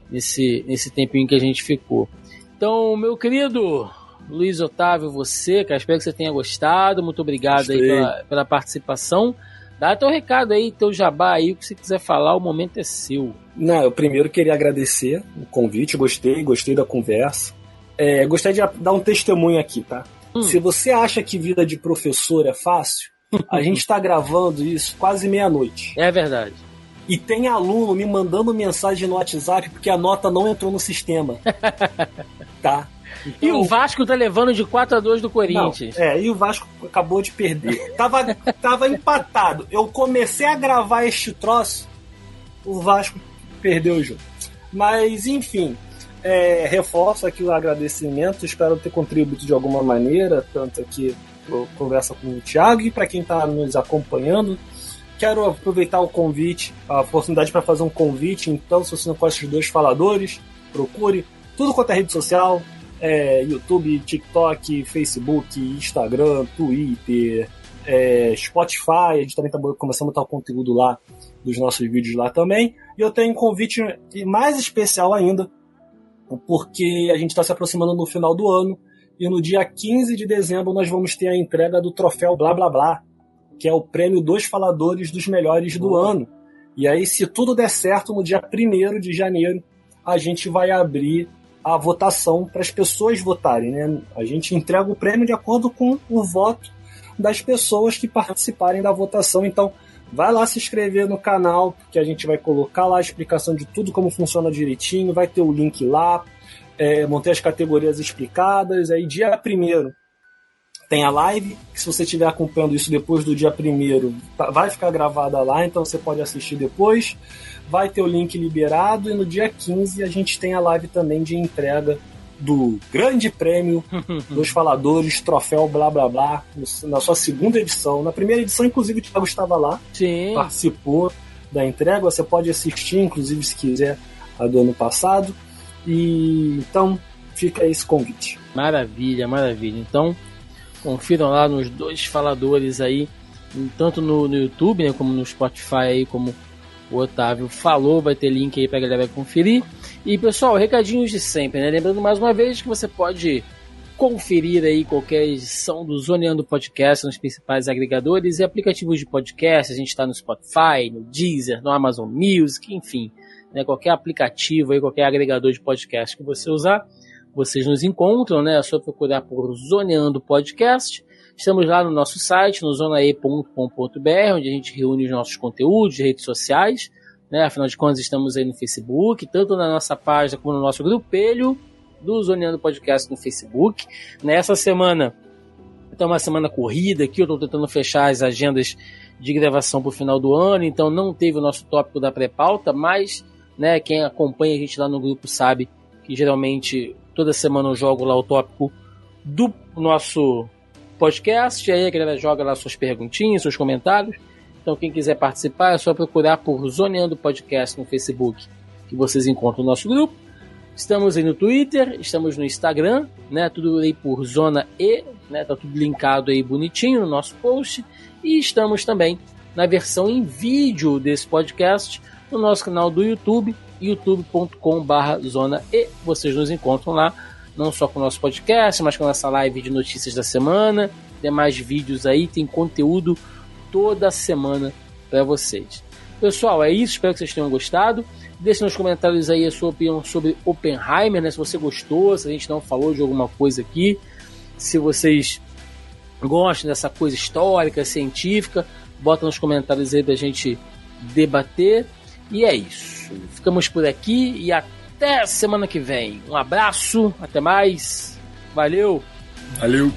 nesse, nesse tempinho que a gente ficou. Então, meu querido Luiz Otávio, você, cara, espero que você tenha gostado. Muito obrigado Gostei. aí pela, pela participação. Dá teu recado aí, teu jabá aí, o que você quiser falar, o momento é seu. Não, eu primeiro queria agradecer o convite, gostei, gostei da conversa. É, gostaria de dar um testemunho aqui, tá? Hum. Se você acha que vida de professor é fácil, a gente está gravando isso quase meia-noite. É verdade. E tem aluno me mandando mensagem no WhatsApp porque a nota não entrou no sistema. tá? Então, e o Vasco tá levando de 4 a 2 do Corinthians. Não, é, e o Vasco acabou de perder. Tava, tava empatado. Eu comecei a gravar este troço, o Vasco perdeu o jogo. Mas, enfim, é, reforço aqui o agradecimento. Espero ter contribuído de alguma maneira, tanto aqui conversa com o Thiago e para quem está nos acompanhando quero aproveitar o convite, a oportunidade para fazer um convite. Então, se você não conhece os dois faladores, procure tudo quanto é rede social: é, YouTube, TikTok, Facebook, Instagram, Twitter, é, Spotify. A gente também está começando a botar o conteúdo lá dos nossos vídeos lá também. E eu tenho um convite mais especial ainda, porque a gente está se aproximando no final do ano. E no dia 15 de dezembro nós vamos ter a entrega do troféu Blá Blá Blá, que é o prêmio dos faladores dos melhores do ano. E aí, se tudo der certo, no dia 1 de janeiro, a gente vai abrir a votação para as pessoas votarem. Né? A gente entrega o prêmio de acordo com o voto das pessoas que participarem da votação. Então, vai lá se inscrever no canal, que a gente vai colocar lá a explicação de tudo como funciona direitinho, vai ter o link lá, é, vão ter as categorias explicadas. Aí, dia primeiro tem a live, que se você estiver acompanhando isso depois do dia primeiro, tá, vai ficar gravada lá, então você pode assistir depois. Vai ter o link liberado e no dia 15 a gente tem a live também de entrega do Grande Prêmio dos Faladores, Troféu Blá Blá Blá, na sua segunda edição. Na primeira edição, inclusive, o Thiago estava lá, Sim. participou da entrega. Você pode assistir, inclusive, se quiser, a do ano passado. E então fica esse convite. Maravilha, maravilha. Então, confiram lá nos dois faladores aí, tanto no, no YouTube, né, como no Spotify aí, como o Otávio falou, vai ter link aí pra galera conferir. E pessoal, recadinhos de sempre, né? Lembrando mais uma vez que você pode conferir aí qualquer edição do Zoneando Podcast nos principais agregadores e aplicativos de podcast. A gente está no Spotify, no Deezer, no Amazon Music, enfim, né? qualquer aplicativo aí, qualquer agregador de podcast que você usar, vocês nos encontram, né? É só procurar por Zoneando Podcast. Estamos lá no nosso site, no zonae.com.br, onde a gente reúne os nossos conteúdos de redes sociais. Né? Afinal de contas, estamos aí no Facebook, tanto na nossa página como no nosso grupelho do Zoneando Podcast no Facebook. Nessa semana, então uma semana corrida aqui, eu estou tentando fechar as agendas de gravação para o final do ano, então não teve o nosso tópico da pré-pauta, mas né, quem acompanha a gente lá no grupo sabe que geralmente toda semana eu jogo lá o tópico do nosso podcast, e aí a galera joga lá suas perguntinhas, seus comentários. Então quem quiser participar é só procurar por Zoneando Podcast no Facebook, que vocês encontram o nosso grupo. Estamos aí no Twitter, estamos no Instagram, né? Tudo aí por Zona E, né? Tá tudo linkado aí bonitinho no nosso post. E estamos também na versão em vídeo desse podcast no nosso canal do YouTube, youtube.com/zona E. Vocês nos encontram lá, não só com o nosso podcast, mas com a nossa live de notícias da semana. Tem mais vídeos aí, tem conteúdo toda semana para vocês. Pessoal, é isso. Espero que vocês tenham gostado. Deixe nos comentários aí a sua opinião sobre Oppenheimer, né? Se você gostou, se a gente não falou de alguma coisa aqui, se vocês gostam dessa coisa histórica, científica, bota nos comentários aí da gente debater. E é isso. Ficamos por aqui e até semana que vem. Um abraço, até mais. Valeu. Valeu.